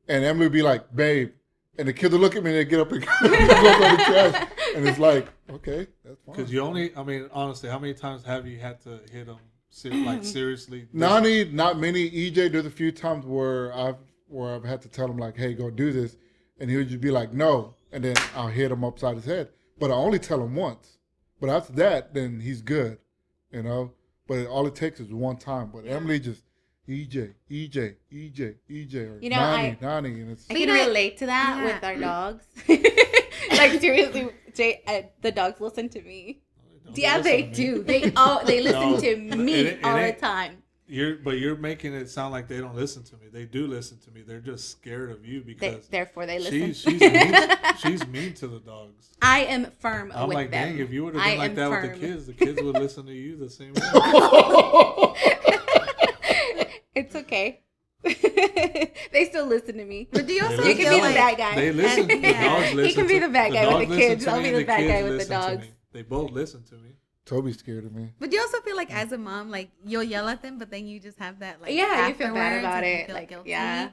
and Emily would be like, babe. And the kid will look at me and they get up and go throw the trash. And it's like, okay, that's fine. Because you only, I mean, honestly, how many times have you had to hit them, ser- like seriously? This- Nani, not many. EJ, there's a few times where I've where I've had to tell him like, hey, go do this. And he would just be like, no. And then I'll hit him upside his head. But I only tell him once. But after that, then he's good. You know? But all it takes is one time. But Emily just EJ, EJ, EJ, EJ, or You know, Nani, I- Nani, and it's I can relate to that Yeah. with our dogs. like seriously, Jay, uh, the dogs listen to me. Don't Yeah, they do. They all they listen No, to me it- it all the time. You're, but you're making it sound like they don't listen to me. They do listen to me. They're just scared of you They, because therefore, they listen. she's she's mean, she's mean to the dogs. I am firm I'm with like, them. dang, if you would have I been like am that with the kids, the kids would listen to you the same way. it's okay. they still listen to me. But do you also You can feel be the bad guy. They listen. The Yeah. dogs He can be the bad guy with the kids. I'll be the bad guy with the listen to dogs. Me. They both listen to me. Toby's scared of me. But you also feel like as a mom, like you'll yell at them, but then you just have that like Yeah, you feel bad about and you it, feel like, yeah.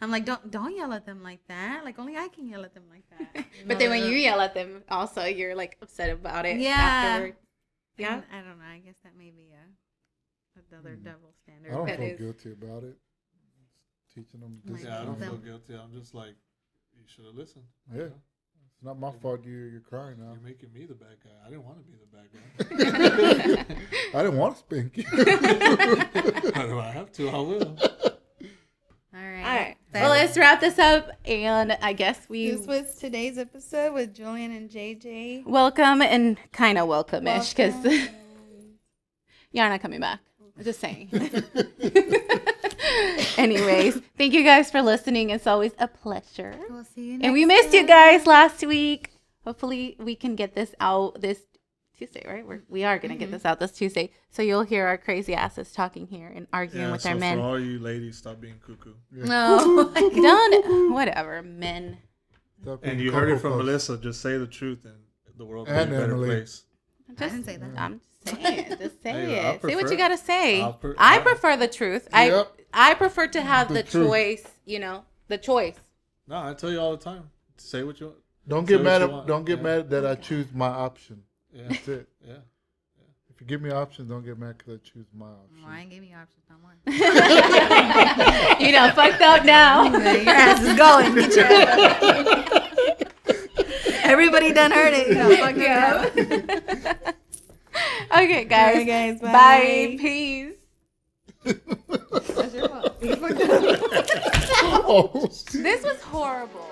I'm like, don't don't yell at them like that. Like only I can yell at them like that. You But then when you yell at them, also you're like upset about it. Yeah. Afterward. Yeah. and I don't know. I guess that may be a another Mm. double standard. I don't feel is- guilty about it. Teaching them Like. Yeah, I don't them. feel guilty. I'm just like, you should have listened. Yeah. It's not my fault you, you're crying now. You're making me the bad guy. I didn't want to be the bad guy. I didn't want to spank you. but if I have to, I will. All right. All right. Well, let's wrap this up, and I guess we This was today's episode with Julian and JJ. welcome and kind of welcome-ish because Welcome. you're not coming back. I'm just saying. Anyways, thank you guys for listening. It's always a pleasure. We'll see you. And we next missed you guys last week. Hopefully, we can get this out this Tuesday, right? We're, we are going to get Mm-hmm. this out this Tuesday. So you'll hear our crazy asses talking here and arguing Yeah, with so our for men. all you ladies, stop being cuckoo. No. Don't, whatever, men. And you heard it from Puffs. Melissa. Just say the truth, and the world will be a better Emily. place. I didn't say that. I'm just saying. It. Just say Hey, I it. Say what you got to say. I'll pre- I I- prefer the truth. Yep. I prefer to have the, The choice, you know, the choice. No, I tell you all the time. Say what you. Want. Don't get mad at want. don't get Yeah. mad that I choose my option. Yeah, That's it. yeah. yeah. If you give me options, don't get mad because I choose my option. Well, I ain't giving you options no more. you know, fucked up now. your ass is going. Get your ass. Everybody done heard it. You know, fuck Yeah. yeah. okay, guys. Alright, guys, Bye. bye. Peace. That's your fault. You fucked up. oh, This was horrible.